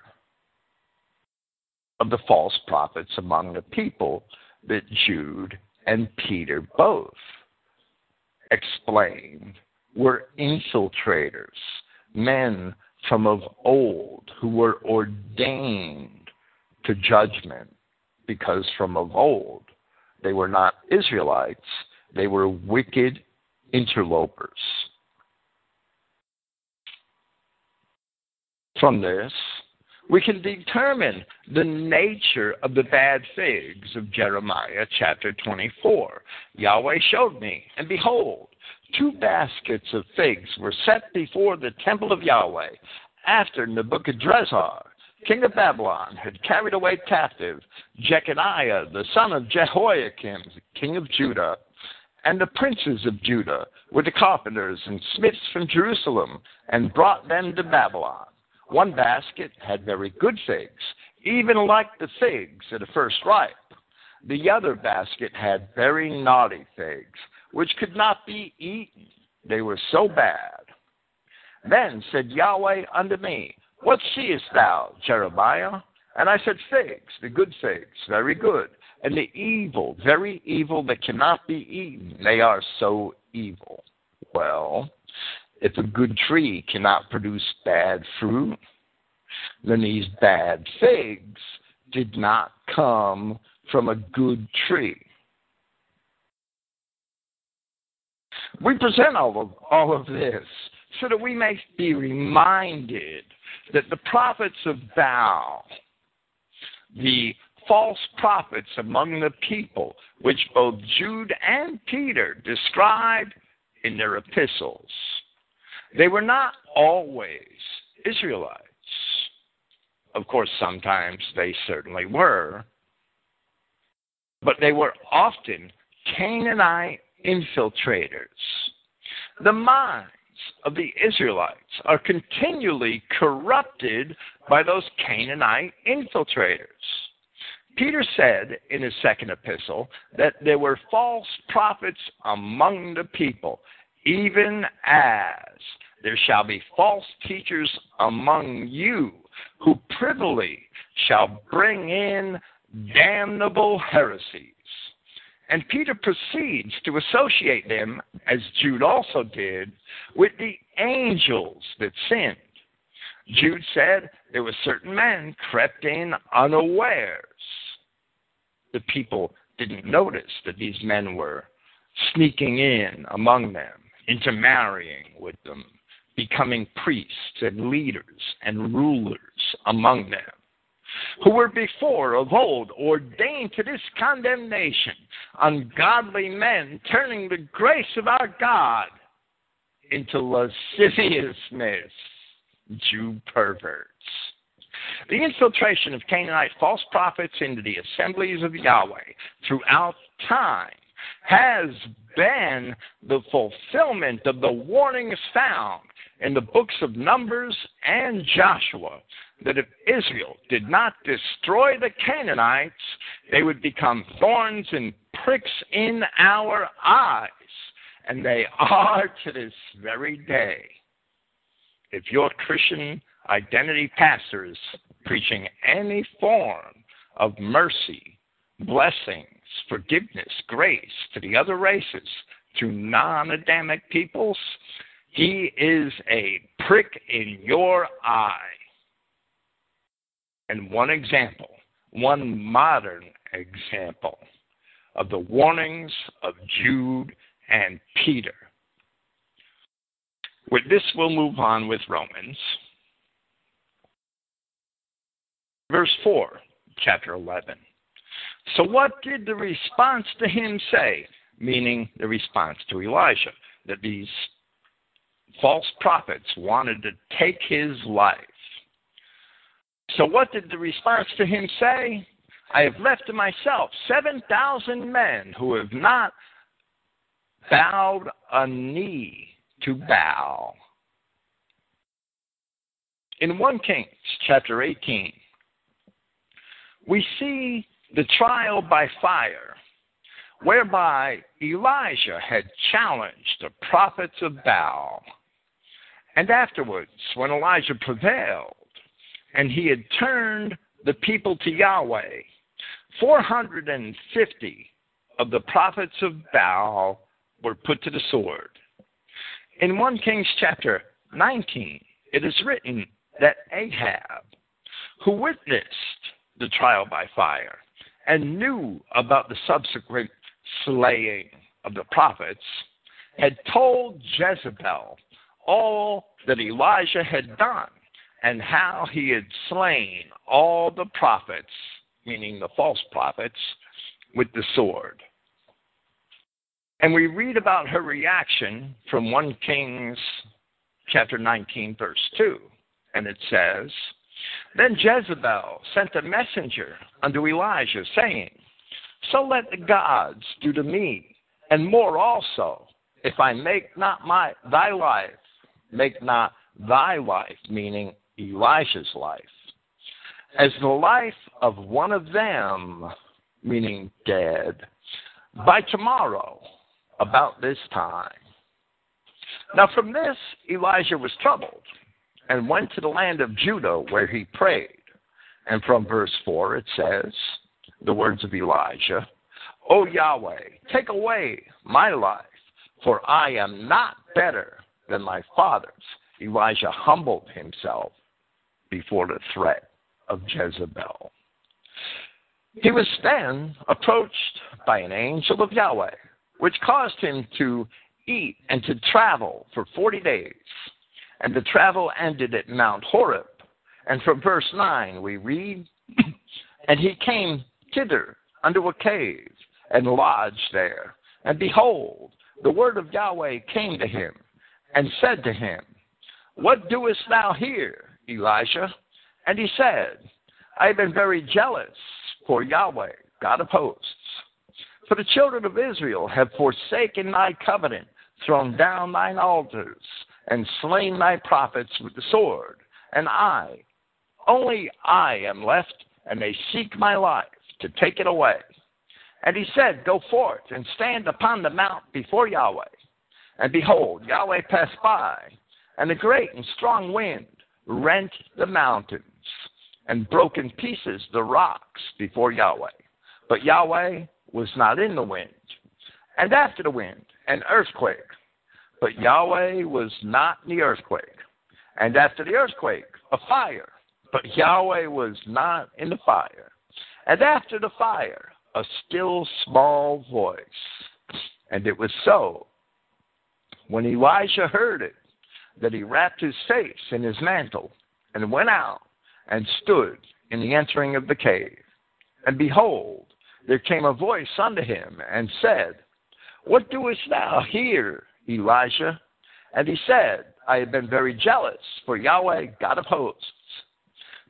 of the false prophets among the people that Jude and Peter both explained were infiltrators, men from of old who were ordained to judgment because from of old they were not Israelites, they were wicked interlopers. From this, we can determine the nature of the bad figs of Jeremiah chapter 24. Yahweh showed me, and behold, two baskets of figs were set before the temple of Yahweh after Nebuchadrezzar, king of Babylon, had carried away captive Jeconiah, the son of Jehoiakim, king of Judah, and the princes of Judah with the carpenters and smiths from Jerusalem, and brought them to Babylon. One basket had very good figs, even like the figs at a first ripe. The other basket had very naughty figs, which could not be eaten. They were so bad. Then said Yahweh unto me, What seest thou, Jeremiah? And I said, Figs, the good figs, very good, and the evil, very evil that cannot be eaten. They are so evil. Well, if a good tree cannot produce bad fruit, then these bad figs did not come from a good tree. We present all of, all of this so that we may be reminded that the prophets of Baal, the false prophets among the people, which both Jude and Peter described in their epistles, they were not always Israelites. Of course, sometimes they certainly were, but they were often Canaanite infiltrators. The minds of the Israelites are continually corrupted by those Canaanite infiltrators. Peter said in his second epistle that there were false prophets among the people, even as there shall be false teachers among you who privily shall bring in damnable heresies. And Peter proceeds to associate them, as Jude also did, with the angels that sinned. Jude said there were certain men crept in unawares. The people didn't notice that these men were sneaking in among them, intermarrying with them, becoming priests and leaders and rulers among them, who were before of old ordained to this condemnation, ungodly men turning the grace of our God into lasciviousness, Jew perverts. The infiltration of Canaanite false prophets into the assemblies of Yahweh throughout time has been the fulfillment of the warnings found in the books of Numbers and Joshua that if Israel did not destroy the Canaanites, they would become thorns and pricks in our eyes. And they are to this very day. If your Christian identity pastor is preaching any form of mercy, blessings, forgiveness, grace to the other races through non Adamic peoples, he is a prick in your eye. And one example, one modern example of the warnings of Jude and Peter. With this, we'll move on with Romans. Verse 4, chapter 11. So, what did the response to him say? Meaning the response to Elijah, that these false prophets wanted to take his life. So, what did the response to him say? I have left to myself 7,000 men who have not bowed a knee to bow. In 1 Kings chapter 18, we see the trial by fire, whereby Elijah had challenged the prophets of Baal. And afterwards, when Elijah prevailed, and he had turned the people to Yahweh, 450 of the prophets of Baal were put to the sword. In 1 Kings chapter 19, it is written that Ahab, who witnessed the trial by fire and knew about the subsequent slaying of the prophets, had told Jezebel all that Elijah had done and how he had slain all the prophets, meaning the false prophets, with the sword. And we read about her reaction from 1 Kings chapter 19, verse 2. And it says, Then Jezebel sent a messenger unto Elijah, saying, So let the gods do to me, and more also, if I make not my thy life, make not thy life, meaning Elijah's life, as the life of one of them, meaning dead, by tomorrow about this time. Now, from this, Elijah was troubled and went to the land of Judah where he prayed. And from verse 4, it says, the words of Elijah, O Yahweh, take away my life, for I am not better than my fathers. Elijah humbled himself before the threat of Jezebel. He was then approached by an angel of Yahweh which caused him to eat and to travel for 40 days. And the travel ended at Mount Horeb. And from verse 9 we read, And he came thither unto a cave and lodged there. And behold, the word of Yahweh came to him and said to him, What doest thou here, Elijah? And he said, I have been very jealous for Yahweh, God of hosts for the children of Israel have forsaken thy covenant, thrown down thine altars, and slain thy prophets with the sword. And I, only I am left, and they seek my life to take it away. And he said, Go forth and stand upon the mount before Yahweh. And behold, Yahweh passed by, and a great and strong wind rent the mountains and broke in pieces the rocks before Yahweh. But Yahweh was not in the wind. And after the wind, an earthquake. But Yahweh was not in the earthquake. And after the earthquake, a fire. But Yahweh was not in the fire. And after the fire, a still small voice. And it was so. When Elijah heard it, that he wrapped his face in his mantle and went out and stood in the entering of the cave. And behold, there came a voice unto him and said, What doest thou here, Elijah? And he said, I have been very jealous for Yahweh, God of hosts,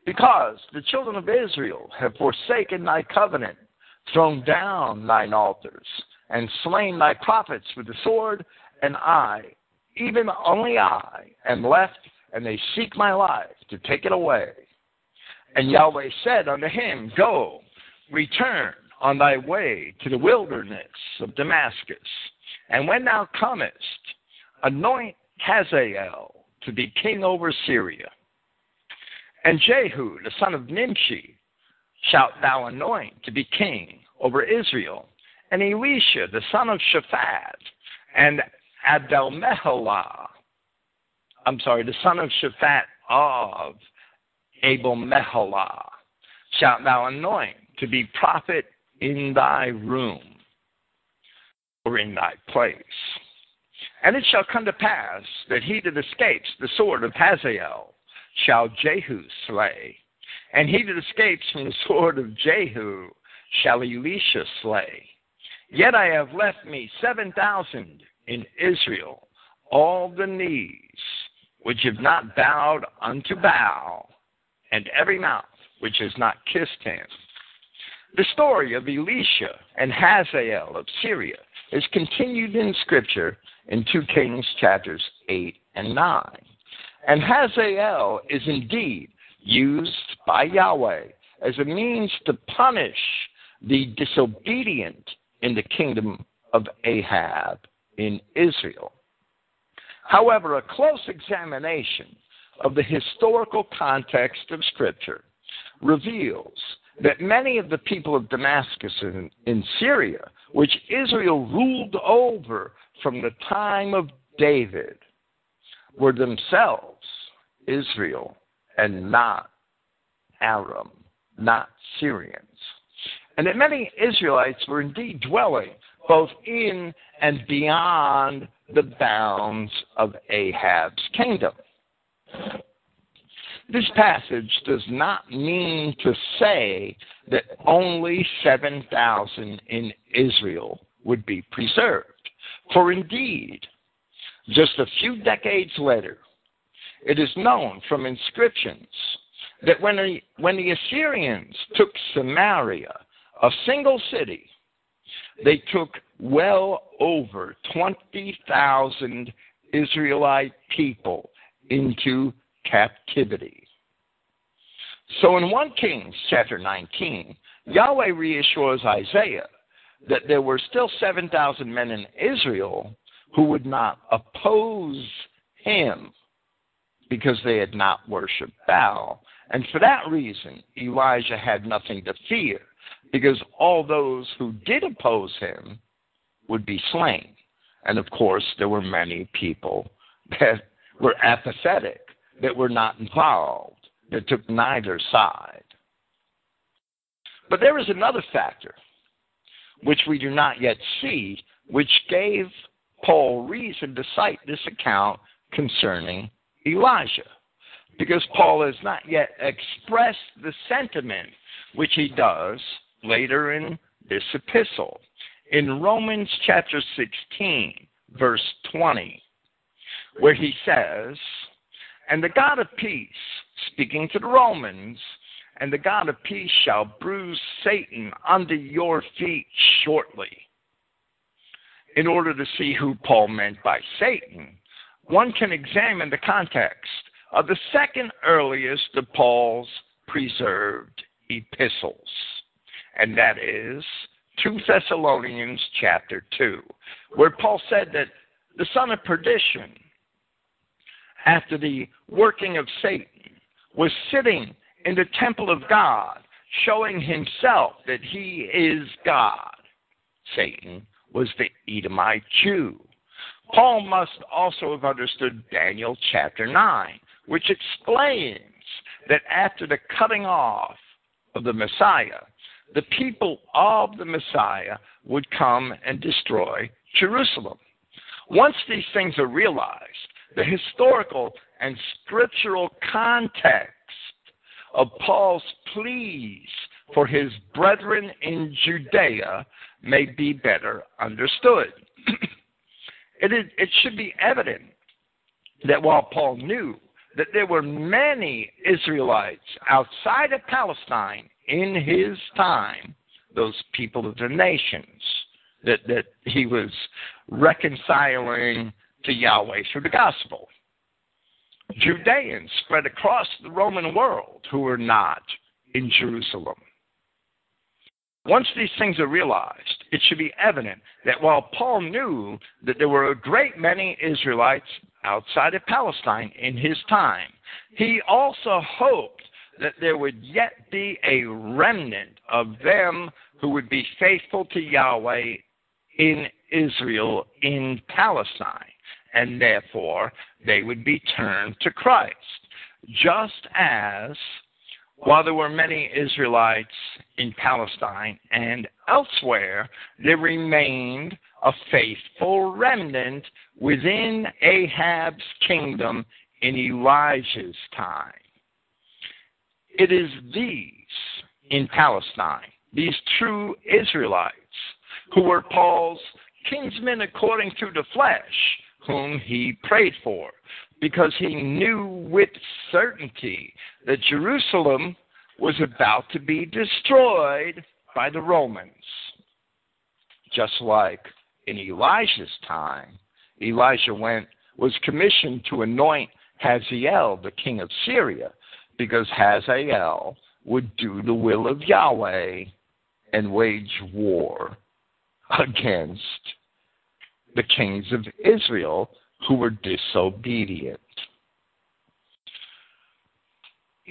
because the children of Israel have forsaken thy covenant, thrown down thine altars, and slain thy prophets with the sword, and I, even only I, am left, and they seek my life to take it away. And Yahweh said unto him, Go, return on thy way to the wilderness of Damascus. And when thou comest, anoint Hazael to be king over Syria. And Jehu, the son of Nimshi, shalt thou anoint to be king over Israel. And Elisha, the son of Shaphat, and Abdelmeholah, I'm sorry, the son of Shaphat of Abel Meholah, shalt thou anoint to be prophet in thy room. Or in thy place. And it shall come to pass that he that escapes the sword of Hazael shall Jehu slay, and he that escapes from the sword of Jehu shall Elisha slay. Yet I have left me seven thousand in Israel, all the knees which have not bowed unto Baal, and every mouth which has not kissed him. The story of Elisha and Hazael of Syria is continued in Scripture in 2 Kings chapters 8 and 9. And Hazael is indeed used by Yahweh as a means to punish the disobedient in the kingdom of Ahab in Israel. However, a close examination of the historical context of Scripture reveals that many of the people of Damascus in, in, Syria, which Israel ruled over from the time of David, were themselves Israel and not Aram, not Syrians. And that many Israelites were indeed dwelling both in and beyond the bounds of Ahab's kingdom. This passage does not mean to say that only 7,000 in Israel would be preserved. For indeed, just a few decades later, it is known from inscriptions that when the, when the Assyrians took Samaria, a single city, they took well over 20,000 Israelite people into captivity. So in 1 Kings chapter 19, Yahweh reassures Isaiah that there were still 7,000 men in Israel who would not oppose him because they had not worshiped Baal. And for that reason, Elijah had nothing to fear because all those who did oppose him would be slain. And of course, there were many people that were apathetic that were not involved, that took neither side. But there is another factor which we do not yet see, which gave Paul reason to cite this account concerning Elijah. Because Paul has not yet expressed the sentiment which he does later in this epistle. In Romans chapter 16, verse 20, where he says, and the God of peace, speaking to the Romans, and the God of peace shall bruise Satan under your feet shortly. In order to see who Paul meant by Satan, one can examine the context of the second earliest of Paul's preserved epistles, and that is 2 Thessalonians chapter 2, where Paul said that the son of perdition after the working of Satan, was sitting in the temple of God, showing himself that he is God. Satan was the Edomite Jew. Paul must also have understood Daniel chapter 9, which explains that after the cutting off of the Messiah, the people of the Messiah would come and destroy Jerusalem. Once these things are realized, the historical and scriptural context of Paul's pleas for his brethren in Judea may be better understood. it, is, it should be evident that while Paul knew that there were many Israelites outside of Palestine in his time, those people of the nations that, that he was reconciling to Yahweh through the gospel. Judeans spread across the Roman world who were not in Jerusalem. Once these things are realized, it should be evident that while Paul knew that there were a great many Israelites outside of Palestine in his time, he also hoped that there would yet be a remnant of them who would be faithful to Yahweh in Israel in Palestine and therefore they would be turned to Christ. Just as while there were many Israelites in Palestine and elsewhere, there remained a faithful remnant within Ahab's kingdom in Elijah's time. It is these in Palestine, these true Israelites, who were Paul's kinsmen according to the flesh, whom he prayed for, because he knew with certainty that Jerusalem was about to be destroyed by the Romans. Just like in Elijah's time, Elijah went was commissioned to anoint Hazael, the king of Syria, because Hazael would do the will of Yahweh and wage war against the kings of Israel who were disobedient.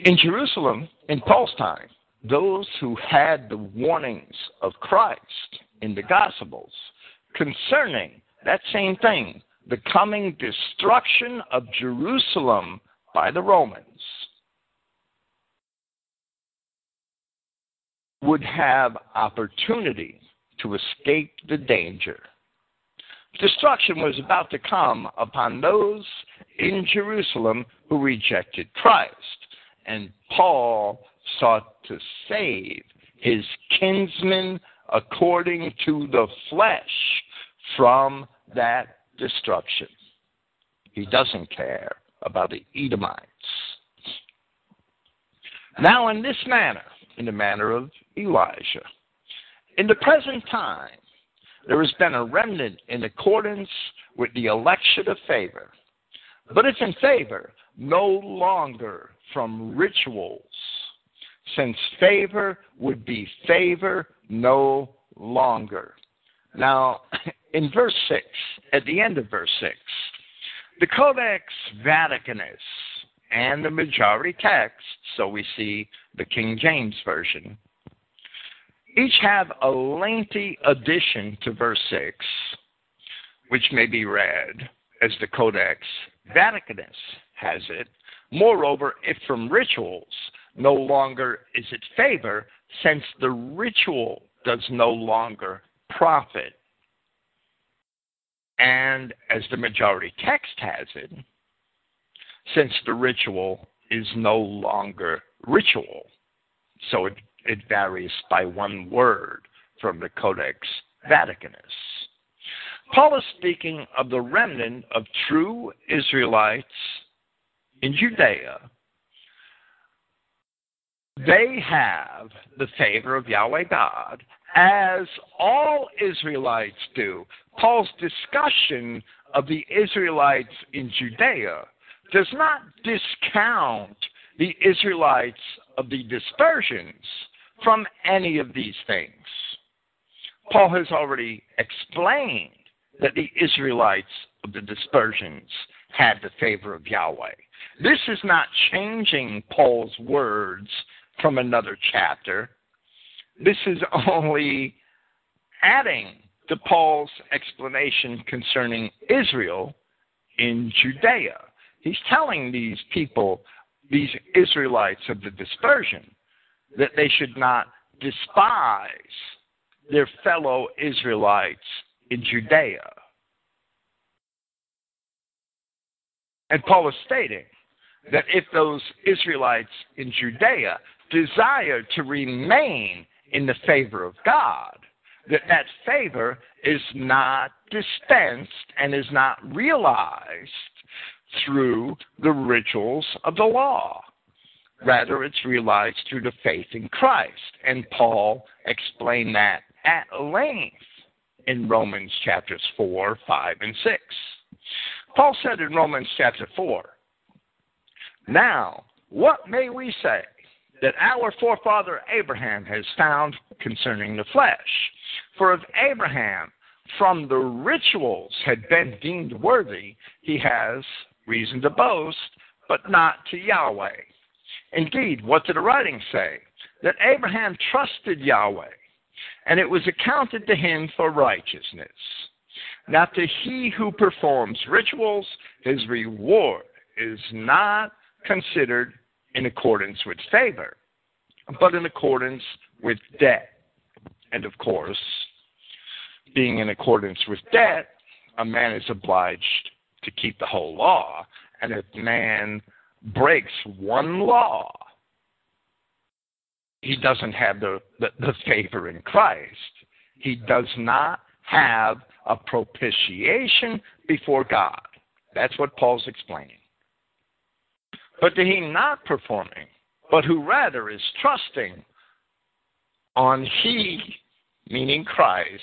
In Jerusalem, in Paul's time, those who had the warnings of Christ in the Gospels concerning that same thing, the coming destruction of Jerusalem by the Romans, would have opportunity to escape the danger. Destruction was about to come upon those in Jerusalem who rejected Christ, and Paul sought to save his kinsmen according to the flesh from that destruction. He doesn't care about the Edomites. Now, in this manner, in the manner of Elijah, in the present time, there has been a remnant in accordance with the election of favor, but it's in favor no longer from rituals, since favor would be favor no longer. Now, in verse 6, at the end of verse 6, the Codex Vaticanus and the majority text, so we see the King James Version, each have a lengthy addition to verse 6, which may be read as the Codex Vaticanus has it. Moreover, if from rituals no longer is it favor, since the ritual does no longer profit. And as the majority text has it, since the ritual is no longer ritual, so it, it varies by one word from the Codex Vaticanus. Paul is speaking of the remnant of true Israelites in Judea they have the favor of Yahweh God, as all Israelites do. Paul's discussion of the Israelites in Judea does not discount the Israelites of the dispersions from any of these things. Paul has already explained that the Israelites of the dispersions had the favor of Yahweh. This is not changing Paul's words from another chapter. This is only adding to Paul's explanation concerning Israel in Judea. He's telling these people, these Israelites of the dispersion, that they should not despise their fellow Israelites in Judea. And Paul is stating that if those Israelites in Judea desire to remain in the favor of God, that that favor is not dispensed and is not realized through the rituals of the law. Rather, it's realized through the faith in Christ. And Paul explained that at length in Romans chapters 4, 5, and 6. Paul said in Romans chapter 4, Now, what may we say? that our forefather Abraham has found concerning the flesh. For if Abraham from the rituals had been deemed worthy, he has reason to boast, but not to Yahweh. Indeed, what did the writing say? That Abraham trusted Yahweh, and it was accounted to him for righteousness. Now, to he who performs rituals, his reward is not considered in accordance with favor, but in accordance with debt. And of course, being in accordance with debt, a man is obliged to keep the whole law. And if man breaks one law, he doesn't have the, the, the favor in Christ. He does not have a propitiation before God. That's what Paul's explaining. But to he not performing, but who rather is trusting on he, meaning Christ,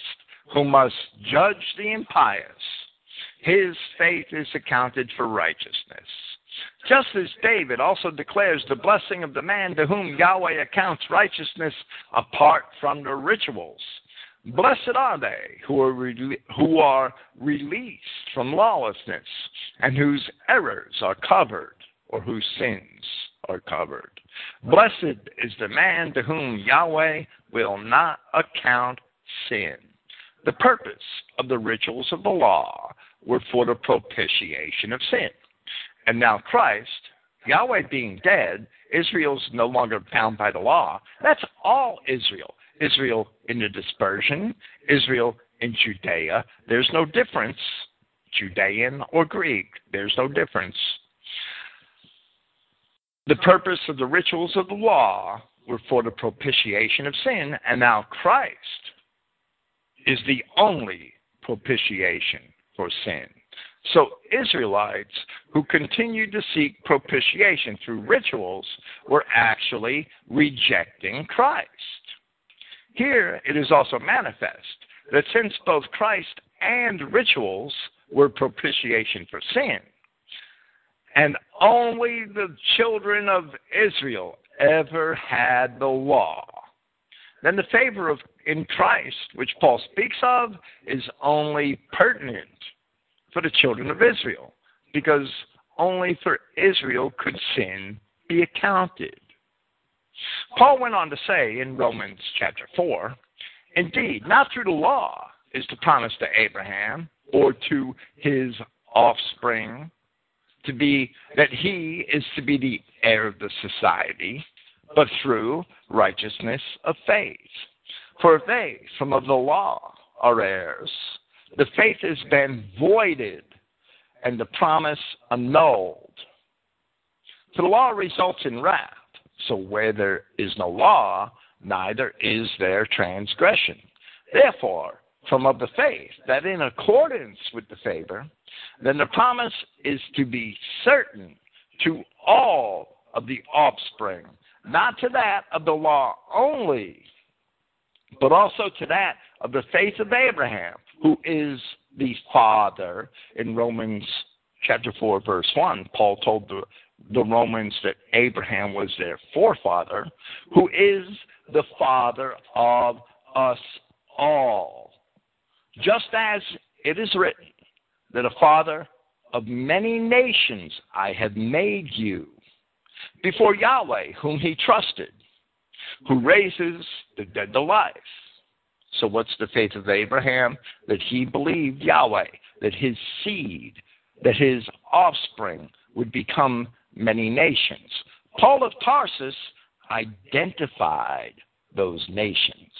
who must judge the impious, his faith is accounted for righteousness. Just as David also declares the blessing of the man to whom Yahweh accounts righteousness apart from the rituals. Blessed are they who are, re- who are released from lawlessness and whose errors are covered or whose sins are covered. Blessed is the man to whom Yahweh will not account sin. The purpose of the rituals of the law were for the propitiation of sin. And now Christ, Yahweh being dead, Israel's no longer bound by the law. That's all Israel. Israel in the dispersion, Israel in Judea. There's no difference, Judean or Greek. There's no difference. The purpose of the rituals of the law were for the propitiation of sin, and now Christ is the only propitiation for sin. So, Israelites who continued to seek propitiation through rituals were actually rejecting Christ. Here it is also manifest that since both Christ and rituals were propitiation for sin, and only the children of Israel ever had the law, then the favor of in Christ, which Paul speaks of, is only pertinent for the children of Israel, because only for Israel could sin be accounted. Paul went on to say in Romans chapter 4 Indeed, not through the law is the promise to Abraham or to his offspring to be that he is to be the heir of the society, but through righteousness of faith. For if they, from of the law, are heirs, the faith has been voided and the promise annulled. For the law results in wrath. So where there is no law, neither is there transgression. Therefore, from of the faith, that in accordance with the favor, then the promise is to be certain to all of the offspring, not to that of the law only, but also to that of the faith of Abraham, who is the father. In Romans chapter 4, verse 1, Paul told the, the Romans that Abraham was their forefather, who is the father of us all. Just as it is written, that a father of many nations I have made you, before Yahweh, whom he trusted, who raises the dead to life. So, what's the faith of Abraham? That he believed Yahweh, that his seed, that his offspring would become many nations. Paul of Tarsus identified those nations.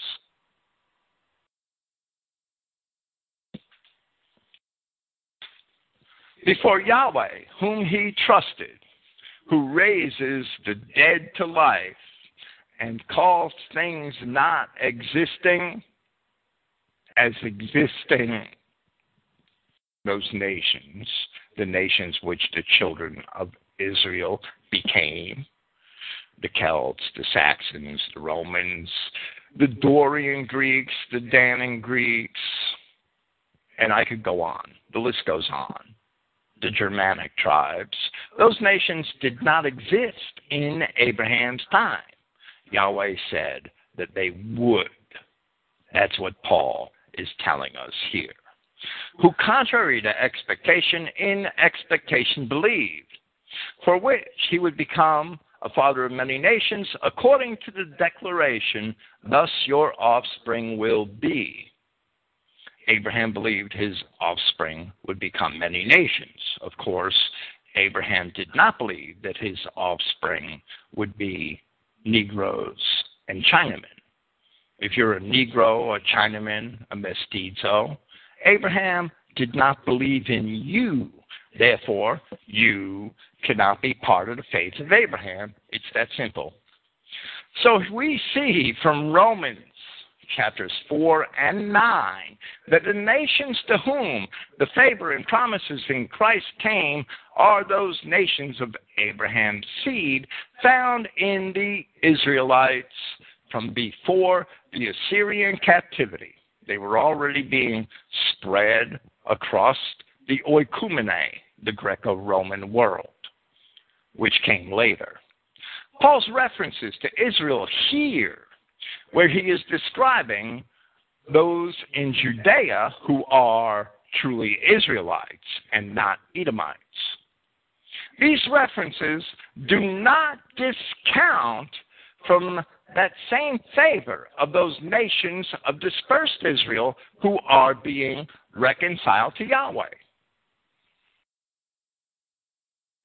Before Yahweh, whom he trusted, who raises the dead to life and calls things not existing as existing those nations, the nations which the children of Israel became the Celts, the Saxons, the Romans, the Dorian Greeks, the Danaan Greeks, and I could go on. The list goes on. The Germanic tribes. Those nations did not exist in Abraham's time. Yahweh said that they would. That's what Paul is telling us here. Who, contrary to expectation, in expectation believed, for which he would become a father of many nations, according to the declaration, thus your offspring will be. Abraham believed his offspring would become many nations. Of course, Abraham did not believe that his offspring would be Negroes and Chinamen. If you're a Negro, a Chinaman, a mestizo, Abraham did not believe in you. Therefore, you cannot be part of the faith of Abraham. It's that simple. So we see from Romans chapters 4 and 9 that the nations to whom the favor and promises in Christ came are those nations of Abraham's seed found in the Israelites from before the Assyrian captivity. They were already being spread across the oikumene, the Greco Roman world, which came later. Paul's references to Israel here, where he is describing those in Judea who are truly Israelites and not Edomites. These references do not discount from that same favor of those nations of dispersed Israel who are being reconciled to Yahweh.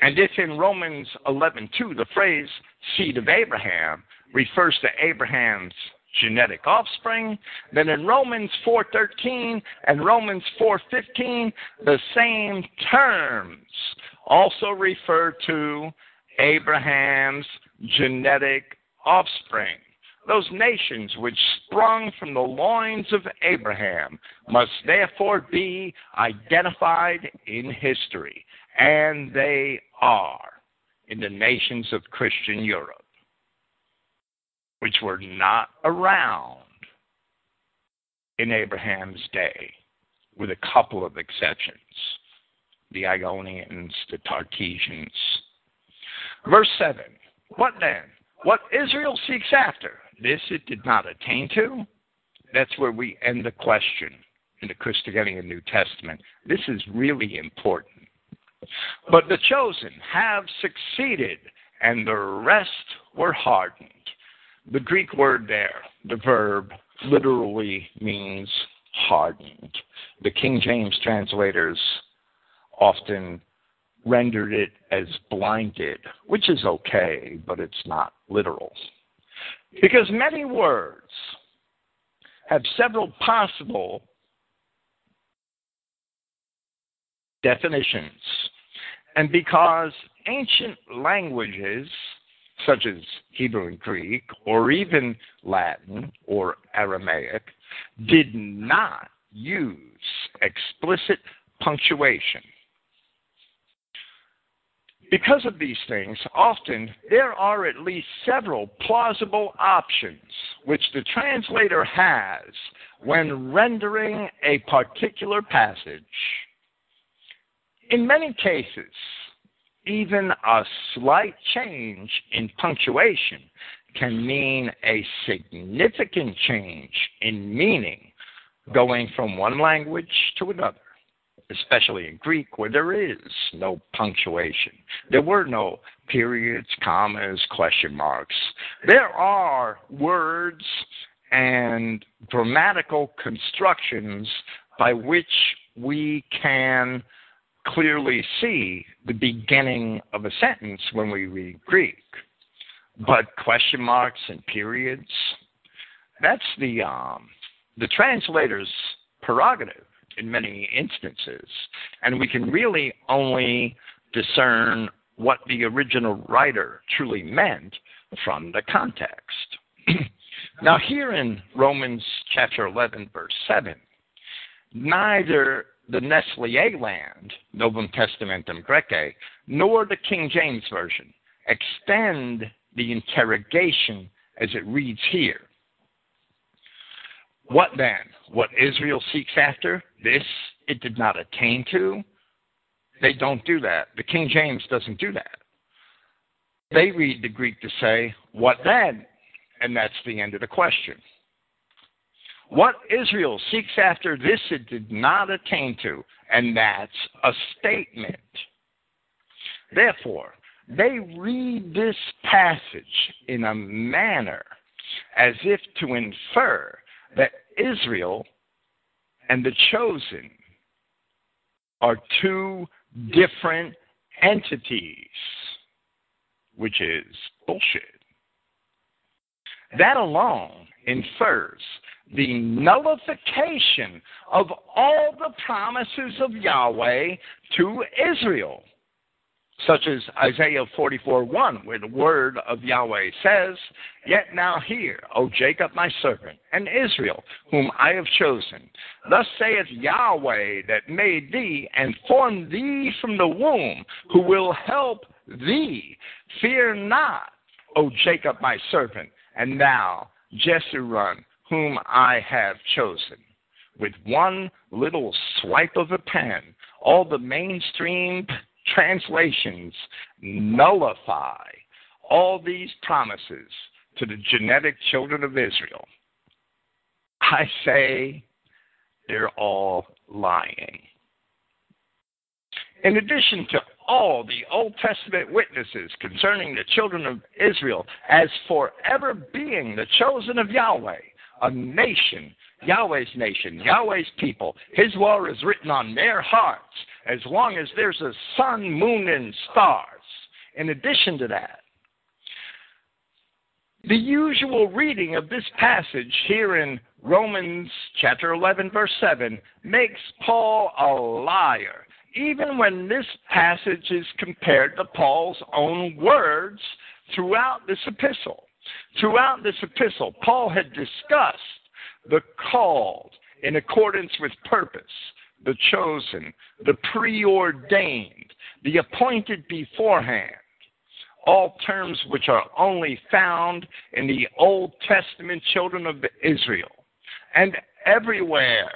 And if in Romans 11:2 the phrase seed of Abraham refers to Abraham's genetic offspring, then in Romans 4:13 and Romans 4:15 the same terms also refer to Abraham's genetic offspring. Those nations which sprung from the loins of Abraham must therefore be identified in history, and they are in the nations of Christian Europe, which were not around in Abraham's day, with a couple of exceptions the Ionians, the Tartessians. Verse 7 What then? What Israel seeks after, this it did not attain to. That's where we end the question in the Christogenea New Testament. This is really important. But the chosen have succeeded, and the rest were hardened. The Greek word there, the verb, literally means hardened. The King James translators often rendered it as blinded, which is okay, but it's not literal. Because many words have several possible definitions. And because ancient languages, such as Hebrew and Greek, or even Latin or Aramaic, did not use explicit punctuation, because of these things, often there are at least several plausible options which the translator has when rendering a particular passage. In many cases, even a slight change in punctuation can mean a significant change in meaning going from one language to another especially in Greek, where there is no punctuation. There were no periods, commas, question marks. There are words and grammatical constructions by which we can clearly see the beginning of a sentence when we read Greek. But question marks and periods, that's the um, the translator's prerogative in many instances. And we can really only discern what the original writer truly meant from the context. now, here in Romans chapter 11, verse 7, neither the Nestle-Aland, Novum Testamentum Graece, nor the King James Version extend the interrogation as it reads here. What then? What Israel seeks after, this it did not attain to. They don't do that. The King James doesn't do that. They read the Greek to say, What then? And that's the end of the question. What Israel seeks after, this it did not attain to. And that's a statement. Therefore, they read this passage in a manner as if to infer that Israel and the chosen are two different entities, which is bullshit. That alone infers the nullification of all the promises of Yahweh to Israel such as Isaiah 44:1, where the word of Yahweh says, Yet now hear, O Jacob my servant, and Israel, whom I have chosen. Thus saith Yahweh that made thee and formed thee from the womb, who will help thee. Fear not, O Jacob my servant, and thou, Jeshurun, whom I have chosen. With one little swipe of a pen, all the mainstream translations nullify all these promises to the genetic children of Israel. I say they're all lying. In addition to all the Old Testament witnesses concerning the children of Israel as forever being the chosen of Yahweh, a nation, Yahweh's nation, Yahweh's people, His law is written on their hearts, as long as there's a sun, moon, and stars. In addition to that, the usual reading of this passage here in Romans chapter 11, verse 7, makes Paul a liar, even when this passage is compared to Paul's own words throughout this epistle. Throughout this epistle, Paul had discussed the called in accordance with purpose, the chosen, the preordained, the appointed beforehand. All terms which are only found in the Old Testament children of Israel. And everywhere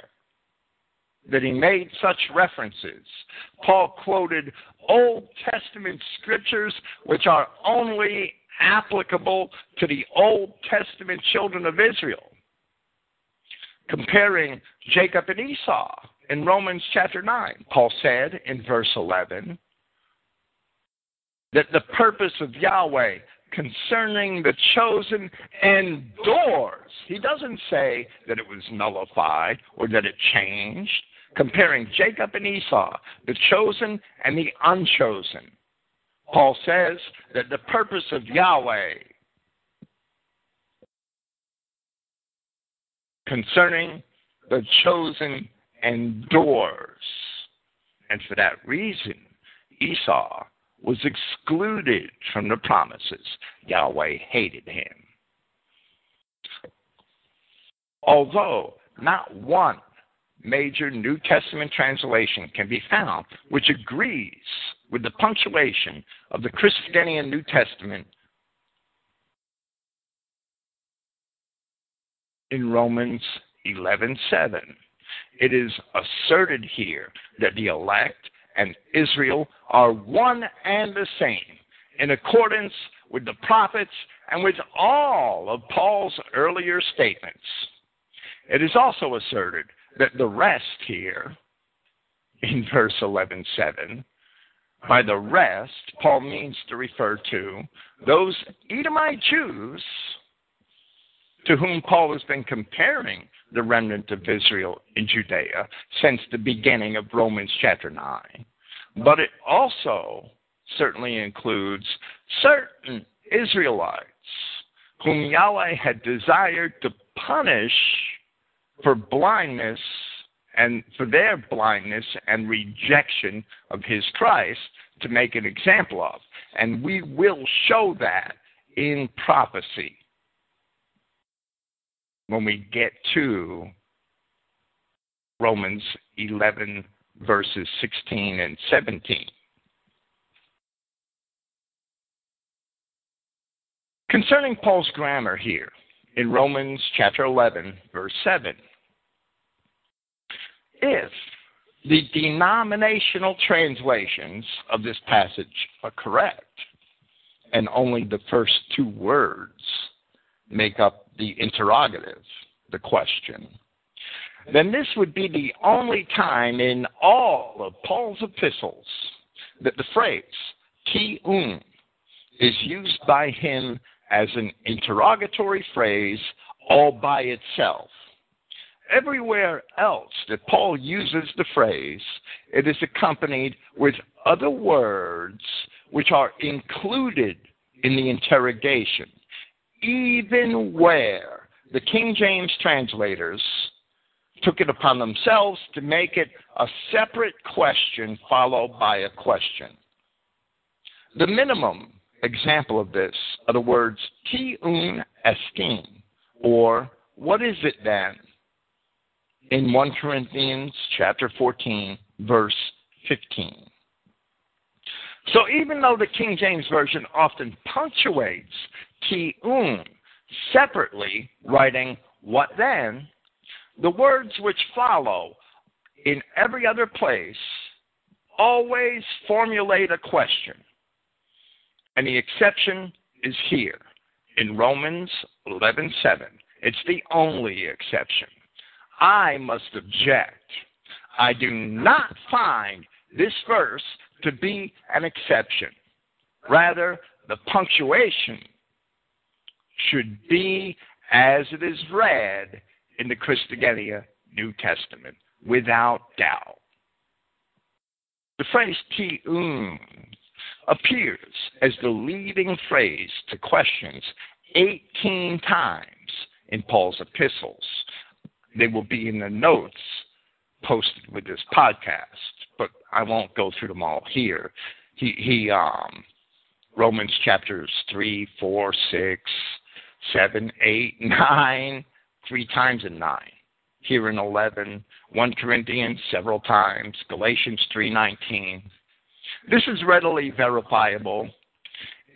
that he made such references, Paul quoted Old Testament scriptures which are only applicable to the Old Testament children of Israel. Comparing Jacob and Esau in Romans chapter 9. Paul said in verse 11 that the purpose of Yahweh concerning the chosen endures. He doesn't say that it was nullified or that it changed. Comparing Jacob and Esau, the chosen and the unchosen. Paul says that the purpose of Yahweh concerning the chosen endures. And for that reason, Esau was excluded from the promises. Yahweh hated him. Although not one major New Testament translation can be found which agrees with the punctuation of the Christogenea New Testament in Romans 11:7 it is asserted here that the elect and Israel are one and the same in accordance with the prophets and with all of Paul's earlier statements. It is also asserted that the rest here in verse 11:7 by the rest Paul means to refer to those Edomite Jews to whom Paul has been comparing the remnant of Israel in Judea since the beginning of Romans chapter 9. But it also certainly includes certain Israelites whom Yahweh had desired to punish for blindness and for their blindness and rejection of his Christ to make an example of. And we will show that in prophecy when we get to Romans 11, verses 16 and 17. Concerning Paul's grammar here in Romans chapter 11, verse 7, if the denominational translations of this passage are correct, and only the first two words make up the interrogative, the question, then this would be the only time in all of Paul's epistles that the phrase tiun is used by him as an interrogatory phrase all by itself. Everywhere else that Paul uses the phrase, it is accompanied with other words which are included in the interrogation even where the King James translators took it upon themselves to make it a separate question followed by a question. The minimum example of this are the words "ti un estin," or "What is it then?" in 1 Corinthians chapter 14, verse 15. So even though the King James Version often punctuates "ti un" separately, writing "What then?" the words which follow in every other place always formulate a question. And the exception is here in Romans 11:7. It's the only exception. I must object. I do not find this verse to be an exception. Rather, the punctuation should be as it is read in the Christogenea New Testament, without doubt. The phrase ti un appears as the leading phrase to questions 18 times in Paul's epistles. They will be in the notes posted with this podcast, but I won't go through them all here. He, he um, Romans chapters 3, 4, 6, 7, 8, 9, three times in 9. Here in 11, 1 Corinthians several times, Galatians 3:19, this is readily verifiable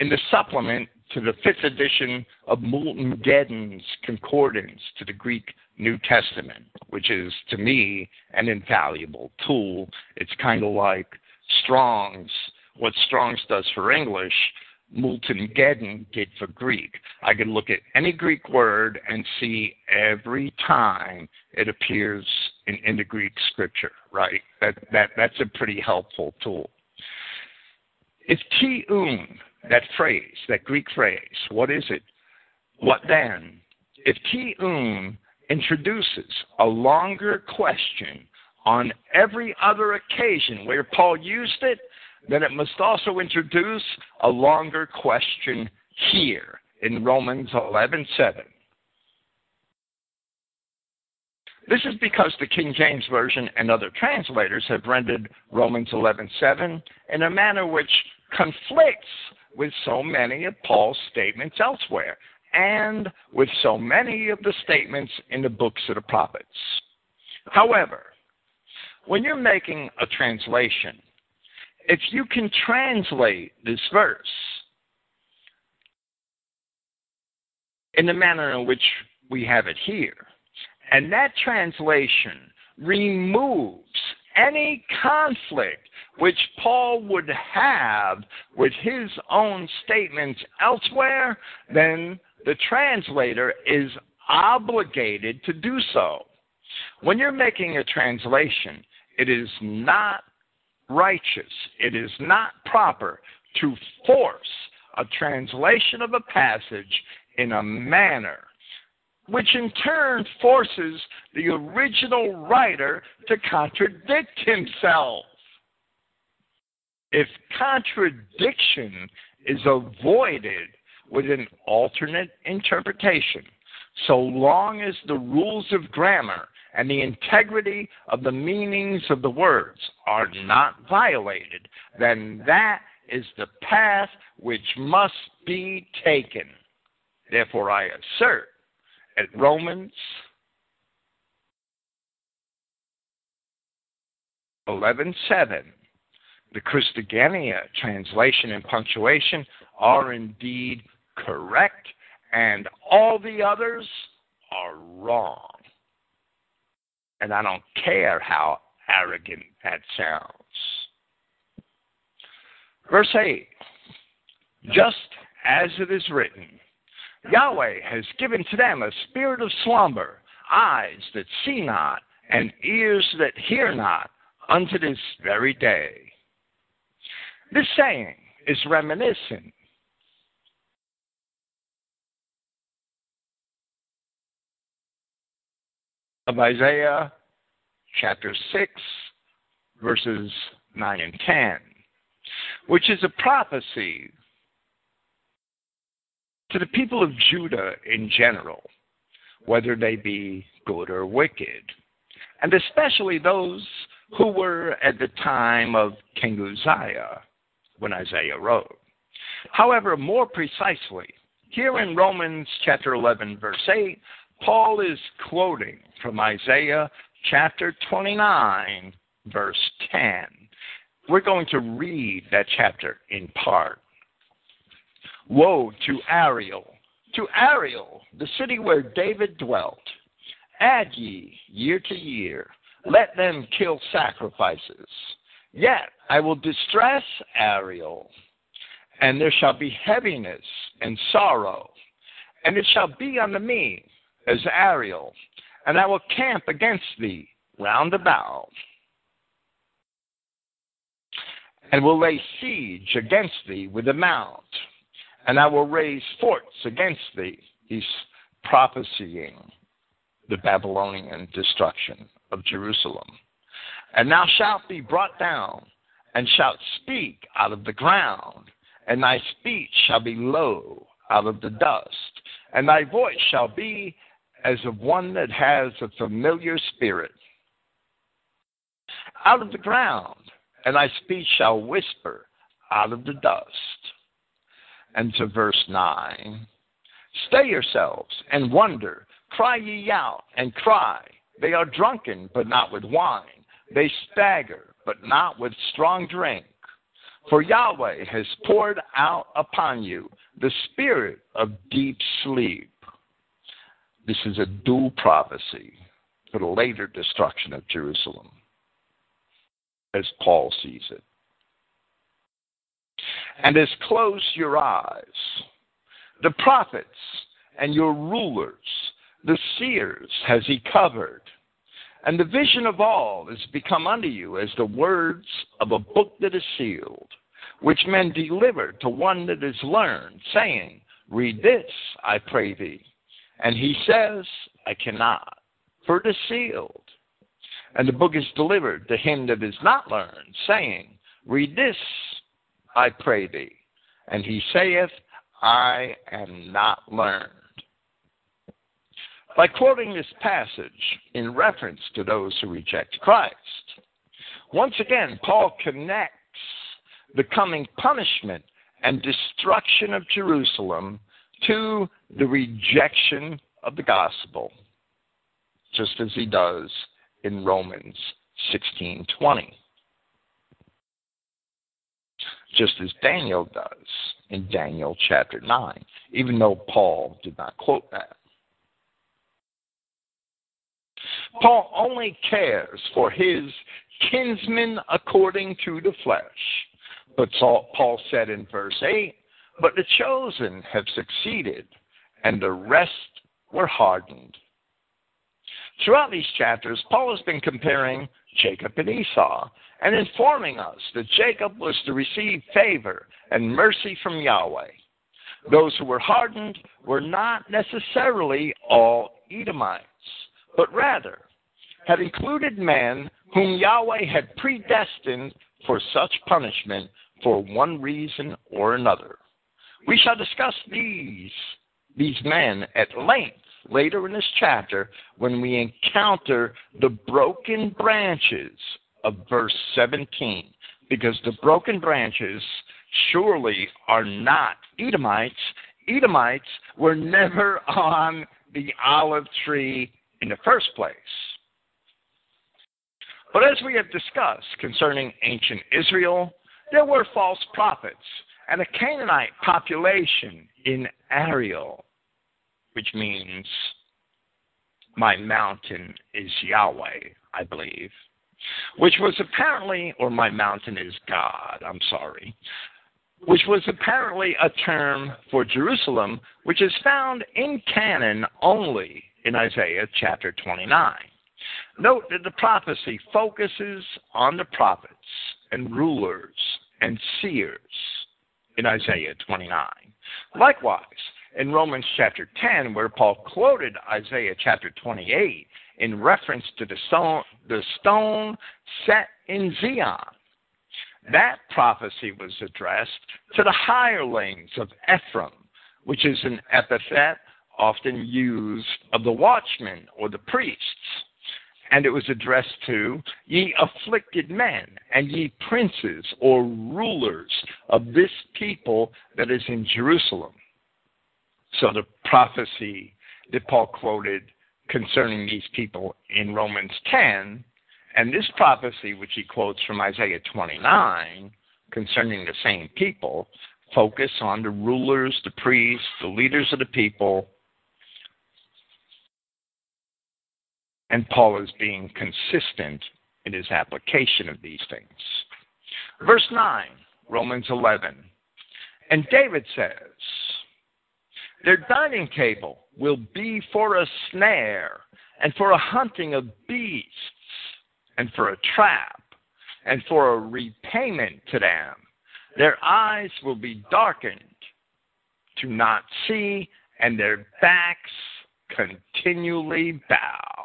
in the supplement to the fifth edition of Moulton Geden's Concordance to the Greek New Testament, which is, to me, an invaluable tool. It's kind of like Strong's, what Strong's does for English, Moulton Geden did for Greek. I can look at any Greek word and see every time it appears in, in the Greek scripture, right? That, that, that's a pretty helpful tool. If ti un, that phrase, that Greek phrase, what is it? What then? If ti un introduces a longer question on every other occasion where Paul used it, then it must also introduce a longer question here in Romans 11:7. This is because the King James Version and other translators have rendered Romans 11:7 in a manner which conflicts with so many of Paul's statements elsewhere and with so many of the statements in the books of the prophets. However, when you're making a translation, if you can translate this verse in the manner in which we have it here, and that translation removes any conflict which Paul would have with his own statements elsewhere, then the translator is obligated to do so. When you're making a translation, it is not righteous, it is not proper to force a translation of a passage in a manner which in turn forces the original writer to contradict himself. If contradiction is avoided with an alternate interpretation, so long as the rules of grammar and the integrity of the meanings of the words are not violated, then that is the path which must be taken. Therefore, I assert at Romans 11:7, the Christogenea translation and punctuation are indeed correct, and all the others are wrong. And I don't care how arrogant that sounds. Verse 8 Just as it is written, Yahweh has given to them a spirit of slumber, eyes that see not, and ears that hear not, unto this very day. This saying is reminiscent of Isaiah chapter 6, verses 9 and 10, which is a prophecy to the people of Judah in general, whether they be good or wicked, and especially those who were at the time of King Uzziah when Isaiah wrote. However, more precisely, here in Romans chapter 11, verse 8, Paul is quoting from Isaiah chapter 29, verse 10. We're going to read that chapter in part. Woe to Ariel, to Ariel, the city where David dwelt. Add ye year to year, let them kill sacrifices. Yet I will distress Ariel, and there shall be heaviness and sorrow, and it shall be unto me as Ariel, and I will camp against thee round about, and will lay siege against thee with a mount, and I will raise forts against thee. He's prophesying the Babylonian destruction of Jerusalem. And thou shalt be brought down, and shalt speak out of the ground, and thy speech shall be low out of the dust, and thy voice shall be as of one that has a familiar spirit. Out of the ground, and thy speech shall whisper out of the dust. And to verse 9 Stay yourselves and wonder, cry ye out and cry. They are drunken, but not with wine. They stagger, but not with strong drink. For Yahweh has poured out upon you the spirit of deep sleep. This is a dual prophecy for the later destruction of Jerusalem, as Paul sees it. And as close your eyes. The prophets and your rulers, the seers, has he covered. And the vision of all is become unto you as the words of a book that is sealed, which men deliver to one that is learned, saying, Read this, I pray thee. And he says, I cannot, for it is sealed. And the book is delivered to him that is not learned, saying, Read this, I pray thee. And he saith, I am not learned. By quoting this passage in reference to those who reject Christ, once again, Paul connects the coming punishment and destruction of Jerusalem to the rejection of the gospel, just as he does in Romans 16:20. Just as Daniel does in Daniel chapter 9, even though Paul did not quote that. Paul only cares for his kinsmen according to the flesh. But Paul said in verse 8, but the chosen have succeeded, and the rest were hardened. Throughout these chapters, Paul has been comparing Jacob and Esau and informing us that Jacob was to receive favor and mercy from Yahweh. Those who were hardened were not necessarily all Edomites, but rather had included men whom Yahweh had predestined for such punishment for one reason or another. We shall discuss these, these men at length later in this chapter when we encounter the broken branches of verse 17, because the broken branches surely are not Edomites. Edomites were never on the olive tree in the first place. But as we have discussed concerning ancient Israel, there were false prophets and a Canaanite population in Ariel, which means my mountain is Yahweh, I believe, which was apparently, or my mountain is God, I'm sorry, which was apparently a term for Jerusalem, which is found in canon only in Isaiah chapter 29. Note that the prophecy focuses on the prophets and rulers and seers in Isaiah 29. Likewise, in Romans chapter 10, where Paul quoted Isaiah chapter 28 in reference to the stone, the stone set in Zion, that prophecy was addressed to the hirelings of Ephraim, which is an epithet often used of the watchmen or the priests. And it was addressed to ye afflicted men and ye princes or rulers of this people that is in Jerusalem. So the prophecy that Paul quoted concerning these people in Romans 10, and this prophecy, which he quotes from Isaiah 29, concerning the same people, focus on the rulers, the priests, the leaders of the people. And Paul is being consistent in his application of these things. Verse 9, Romans 11. And David says, Their dining table will be for a snare, and for a hunting of beasts, and for a trap, and for a repayment to them. Their eyes will be darkened to not see, and their backs continually bow.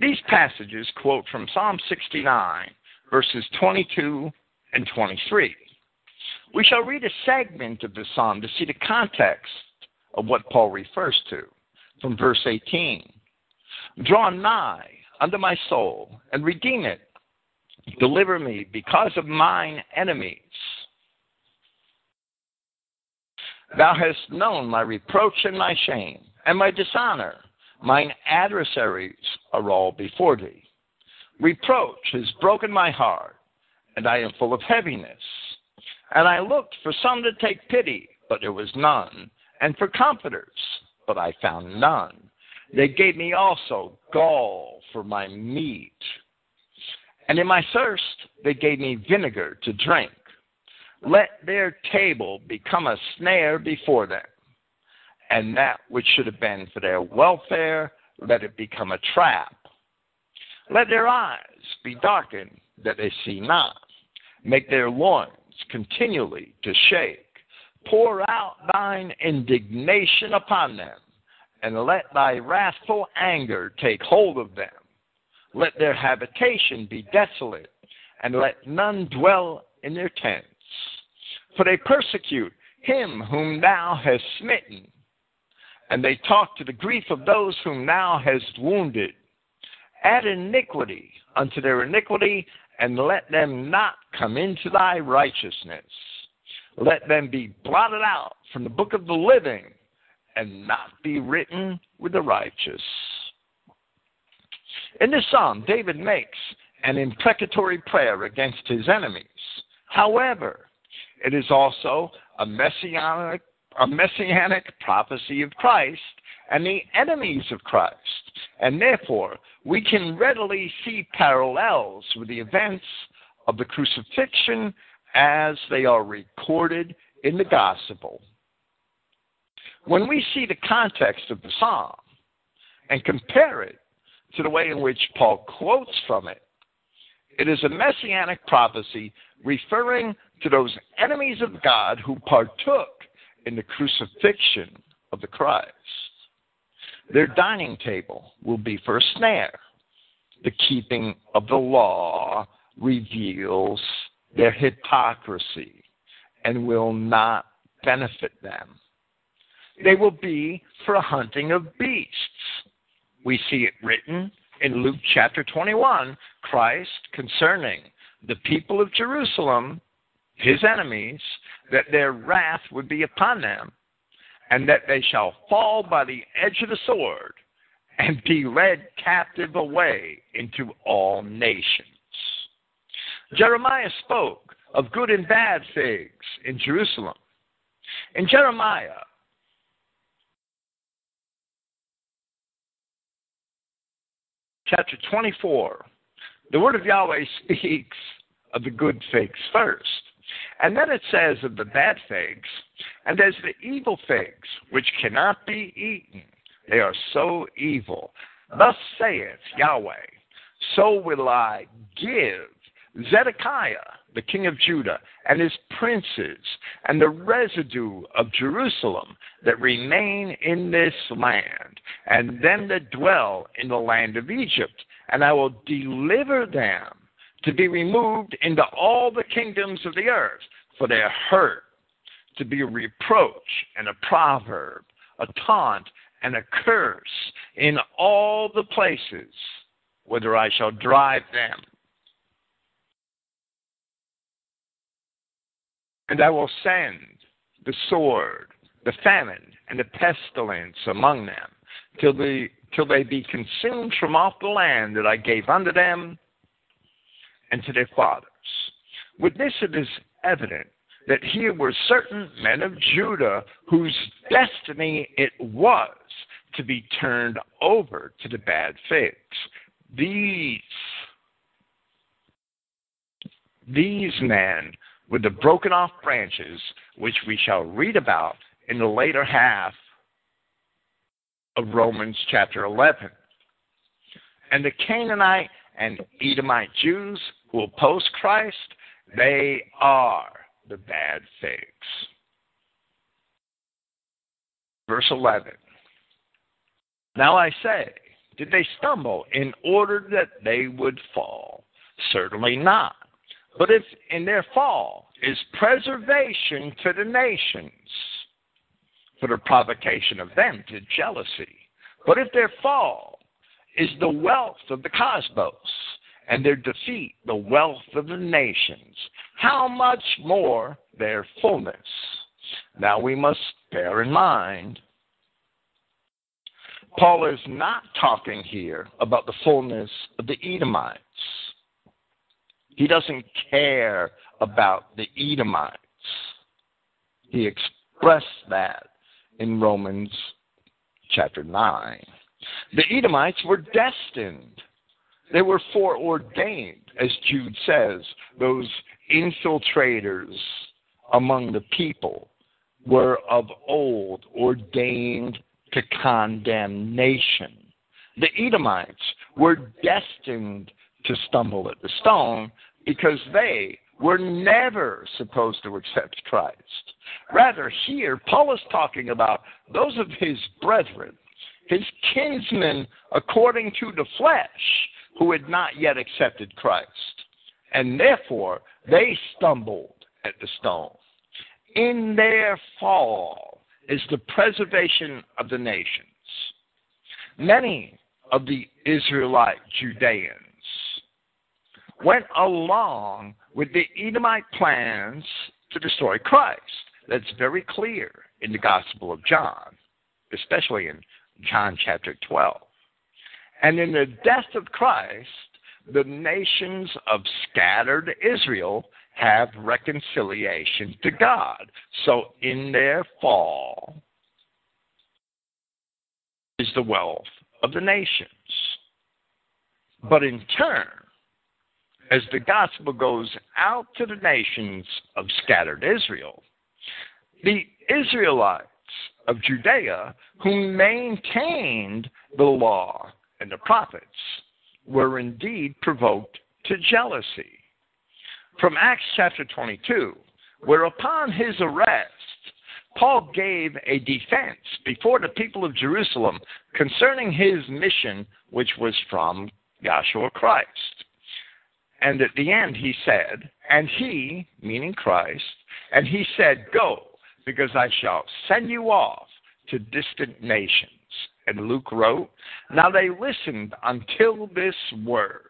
These passages quote from Psalm 69, verses 22 and 23. We shall read a segment of the psalm to see the context of what Paul refers to from verse 18. Draw nigh unto my soul and redeem it. Deliver me because of mine enemies. Thou hast known my reproach and my shame, and my dishonor. Mine adversaries are all before thee. Reproach has broken my heart, and I am full of heaviness. And I looked for some to take pity, but there was none, and for comforters, but I found none. They gave me also gall for my meat. And in my thirst, they gave me vinegar to drink. Let their table become a snare before them. And that which should have been for their welfare, let it become a trap. Let their eyes be darkened that they see not. Make their loins continually to shake. Pour out thine indignation upon them, and let thy wrathful anger take hold of them. Let their habitation be desolate, and let none dwell in their tents. For they persecute him whom thou hast smitten, and they talk to the grief of those whom thou hast wounded. Add iniquity unto their iniquity, and let them not come into thy righteousness. Let them be blotted out from the book of the living and not be written with the righteous. In this psalm, David makes an imprecatory prayer against his enemies. However, it is also a messianic, a messianic prophecy of Christ and the enemies of Christ. And therefore, we can readily see parallels with the events of the crucifixion as they are recorded in the gospel. When we see the context of the psalm and compare it to the way in which Paul quotes from it, it is a messianic prophecy referring to those enemies of God who partook in the crucifixion of the Christ. Their dining table will be for a snare. The keeping of the law reveals their hypocrisy and will not benefit them. They will be for a hunting of beasts. We see it written in Luke chapter 21, Christ concerning the people of Jerusalem, his enemies, that their wrath would be upon them, and that they shall fall by the edge of the sword and be led captive away into all nations. Jeremiah spoke of good and bad things in Jerusalem. In Jeremiah, chapter 24, the word of Yahweh speaks of the good figs first. And then it says of the bad figs, and as the evil figs, which cannot be eaten, they are so evil. Thus saith Yahweh, so will I give Zedekiah, the king of Judah, and his princes, and the residue of Jerusalem that remain in this land, and them that dwell in the land of Egypt, and I will deliver them to be removed into all the kingdoms of the earth for their hurt, to be a reproach and a proverb, a taunt, and a curse in all the places whither I shall drive them. And I will send the sword, the famine, and the pestilence among them, till they, till they be consumed from off the land that I gave unto them and to their fathers. With this it is evident that here were certain men of Judah whose destiny it was to be turned over to the bad figs. These, these men with the broken off branches, which we shall read about in the later half of Romans chapter 11. And the Canaanite and Edomite Jews who oppose Christ, they are the bad figs. Verse 11. Now I say, did they stumble in order that they would fall? Certainly not. But if in their fall is preservation to the nations, for the provocation of them to jealousy. But if their fall is the wealth of the cosmos, and their defeat the wealth of the nations, how much more their fullness? Now we must bear in mind Paul is not talking here about the fullness of the Edomites. He doesn't care about the Edomites. He expressed that in Romans chapter 9. The Edomites were destined, they were foreordained, as Jude says. Those infiltrators among the people were of old ordained to condemnation. The Edomites were destined to stumble at the stone because they were never supposed to accept Christ. Rather, here, Paul is talking about those of his brethren, his kinsmen according to the flesh, who had not yet accepted Christ. And therefore, they stumbled at the stone. In their fall, is the preservation of the nations. Many of the Israelite Judeans went along with the Edomite plans to destroy Christ. That's very clear in the Gospel of John, especially in John chapter 12. And in the death of Christ, the nations of scattered Israel have reconciliation to God. So in their fall is the wealth of the nations. But in turn, as the gospel goes out to the nations of scattered Israel, the Israelites of Judea who maintained the law and the prophets were indeed provoked to jealousy from Acts chapter 22, where upon his arrest, Paul gave a defense before the people of Jerusalem concerning his mission, which was from Yahshua Christ. And at the end he said, And he, meaning Christ, and he said, Go, because I shall send you off to distant nations. And Luke wrote, Now they listened until this word,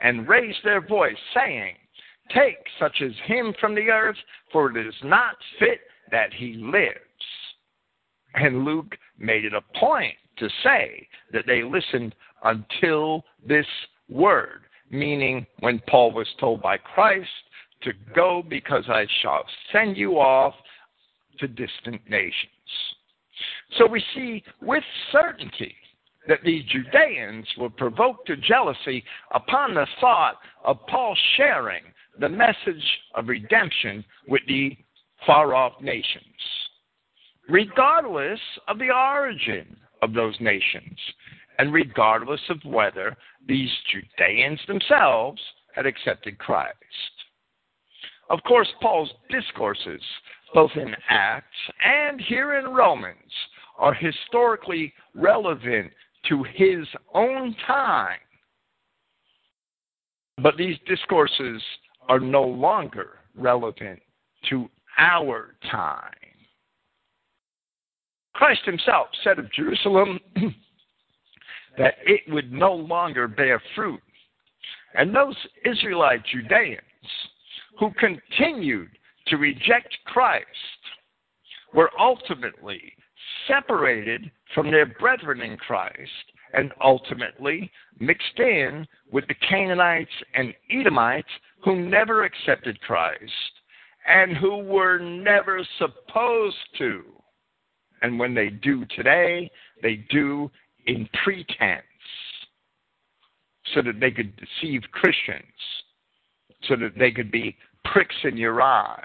and raised their voice, saying, take such as him from the earth, for it is not fit that he lives. And Luke made it a point to say that they listened until this word, meaning when Paul was told by Christ to go because I shall send you off to distant nations. So we see with certainty that the Judeans were provoked to jealousy upon the thought of Paul sharing the message of redemption with the far off nations, regardless of the origin of those nations, and regardless of whether these Judeans themselves had accepted Christ. Of course, Paul's discourses, both in Acts and here in Romans, are historically relevant to his own time. But these discourses are no longer relevant to our time. Christ himself said of Jerusalem that it would no longer bear fruit. And those Israelite Judeans who continued to reject Christ were ultimately separated from their brethren in Christ and ultimately mixed in with the Canaanites and Edomites who never accepted Christ and who were never supposed to. And when they do today, they do in pretense so that they could deceive Christians, so that they could be pricks in your eyes.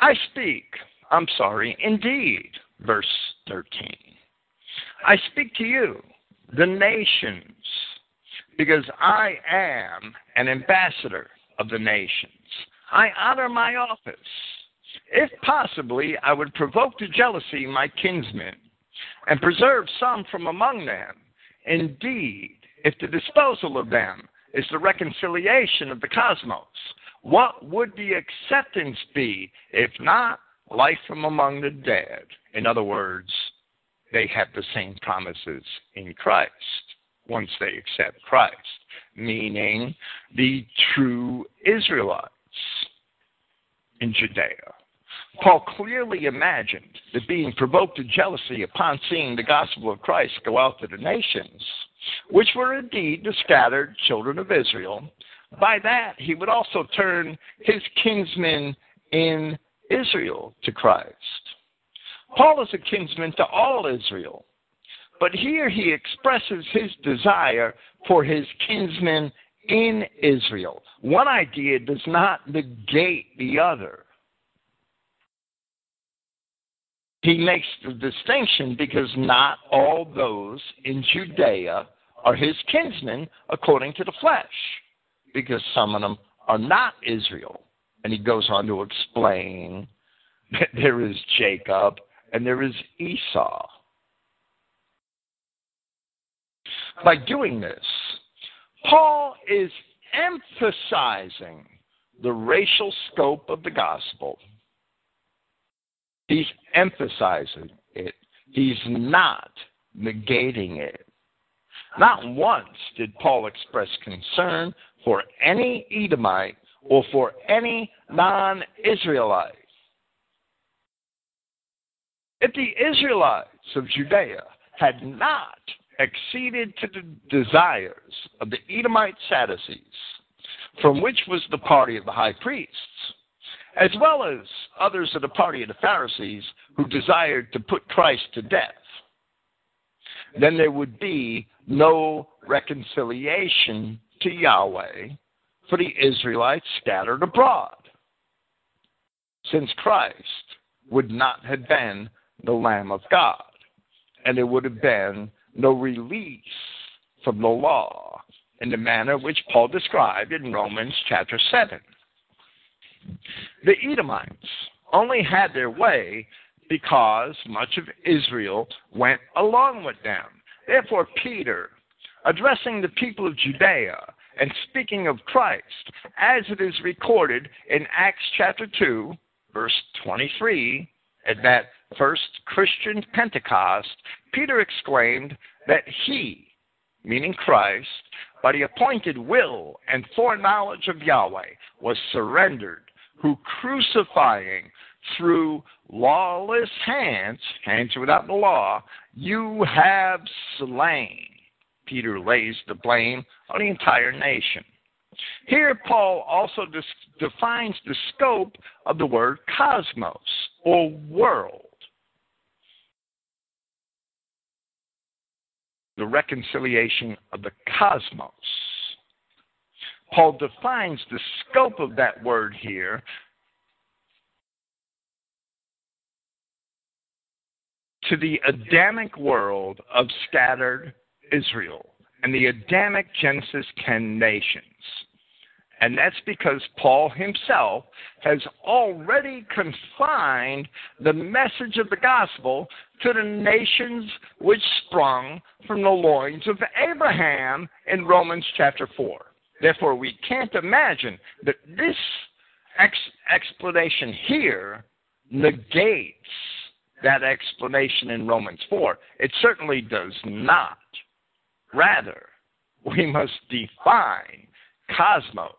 I speak, I'm sorry, indeed, verse 13. I speak to you, the nations, because I am an ambassador of the nations. I honor my office. If possibly, I would provoke to jealousy my kinsmen and preserve some from among them. Indeed, if the disposal of them is the reconciliation of the cosmos, what would the acceptance be if not life from among the dead? In other words, they have the same promises in Christ once they accept Christ, meaning the true Israelites in Judea. Paul clearly imagined that being provoked to jealousy upon seeing the gospel of Christ go out to the nations, which were indeed the scattered children of Israel, by that, he would also turn his kinsmen in Israel to Christ. Paul is a kinsman to all Israel, but here he expresses his desire for his kinsmen in Israel. One idea does not negate the other. He makes the distinction because not all those in Judea are his kinsmen according to the flesh because some of them are not Israel. And he goes on to explain that there is Jacob and there is Esau. By doing this, Paul is emphasizing the racial scope of the gospel. He's emphasizing it. He's not negating it. Not once did Paul express concern for any Edomite or for any non Israelite. If the Israelites of Judea had not acceded to the desires of the Edomite Sadducees, from which was the party of the high priests, as well as others of the party of the Pharisees who desired to put Christ to death, then there would be no reconciliation to Yahweh for the Israelites scattered abroad, since Christ would not have been the Lamb of God, and there would have been no release from the law in the manner which Paul described in Romans chapter 7. The Edomites only had their way because much of Israel went along with them. Therefore, Peter addressing the people of Judea and speaking of Christ, as it is recorded in Acts chapter 2, verse 23, at that first Christian Pentecost, Peter exclaimed that he, meaning Christ, by the appointed will and foreknowledge of Yahweh, was surrendered, who crucifying through lawless hands, hands without the law, you have slain Peter lays the blame on the entire nation. Here, Paul also defines the scope of the word cosmos or world. The reconciliation of the cosmos. Paul defines the scope of that word here to the Adamic world of scattered Israel and the Adamic Genesis 10 nations. And that's because Paul himself has already confined the message of the gospel to the nations which sprung from the loins of Abraham in Romans chapter 4. Therefore, we can't imagine that this ex- explanation here negates that explanation in Romans 4. It certainly does not. Rather, we must define cosmos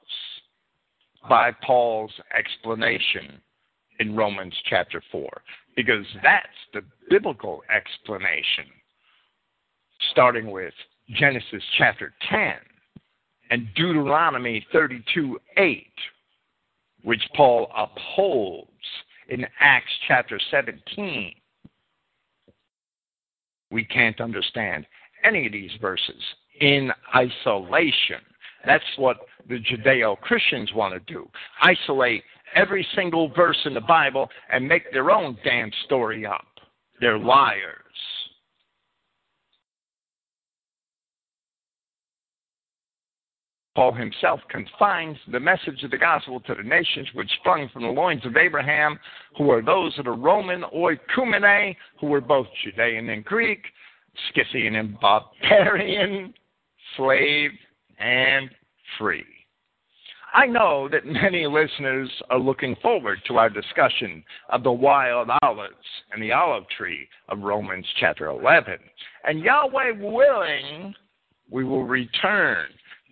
by Paul's explanation in Romans chapter 4, because that's the biblical explanation, starting with Genesis chapter 10 and Deuteronomy 32 8, which Paul upholds in Acts chapter 17. We can't understand any of these verses in isolation. That's what the Judeo Christians want to do isolate every single verse in the Bible and make their own damn story up. They're liars. Paul himself confines the message of the gospel to the nations which sprung from the loins of Abraham, who are those of the Roman oikumene, who were both Judean and Greek, Scythian and barbarian, slave and free. I know that many listeners are looking forward to our discussion of the wild olives and the olive tree of Romans chapter 11. And Yahweh willing, we will return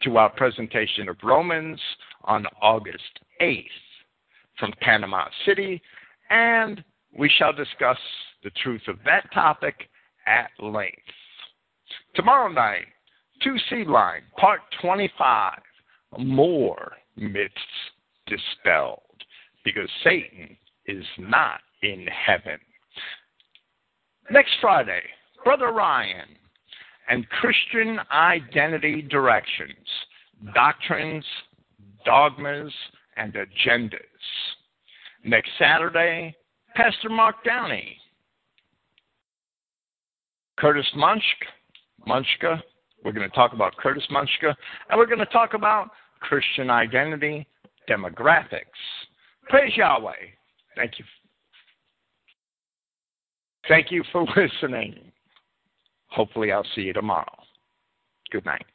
to our presentation of Romans on August 8th from Panama City, and we shall discuss the truth of that topic at length. Tomorrow night, 2C Line, Part 25, more myths dispelled, because Satan is not in heaven. Next Friday, Brother Ryan and Christian identity directions, doctrines, dogmas, and agendas. Next Saturday, Pastor Mark Downey, Curtis Munch, Munchka. We're going to talk about Curtis Munchka, and we're going to talk about Christian identity, demographics. Praise Yahweh. Thank you. Thank you for listening. Hopefully, I'll see you tomorrow. Good night.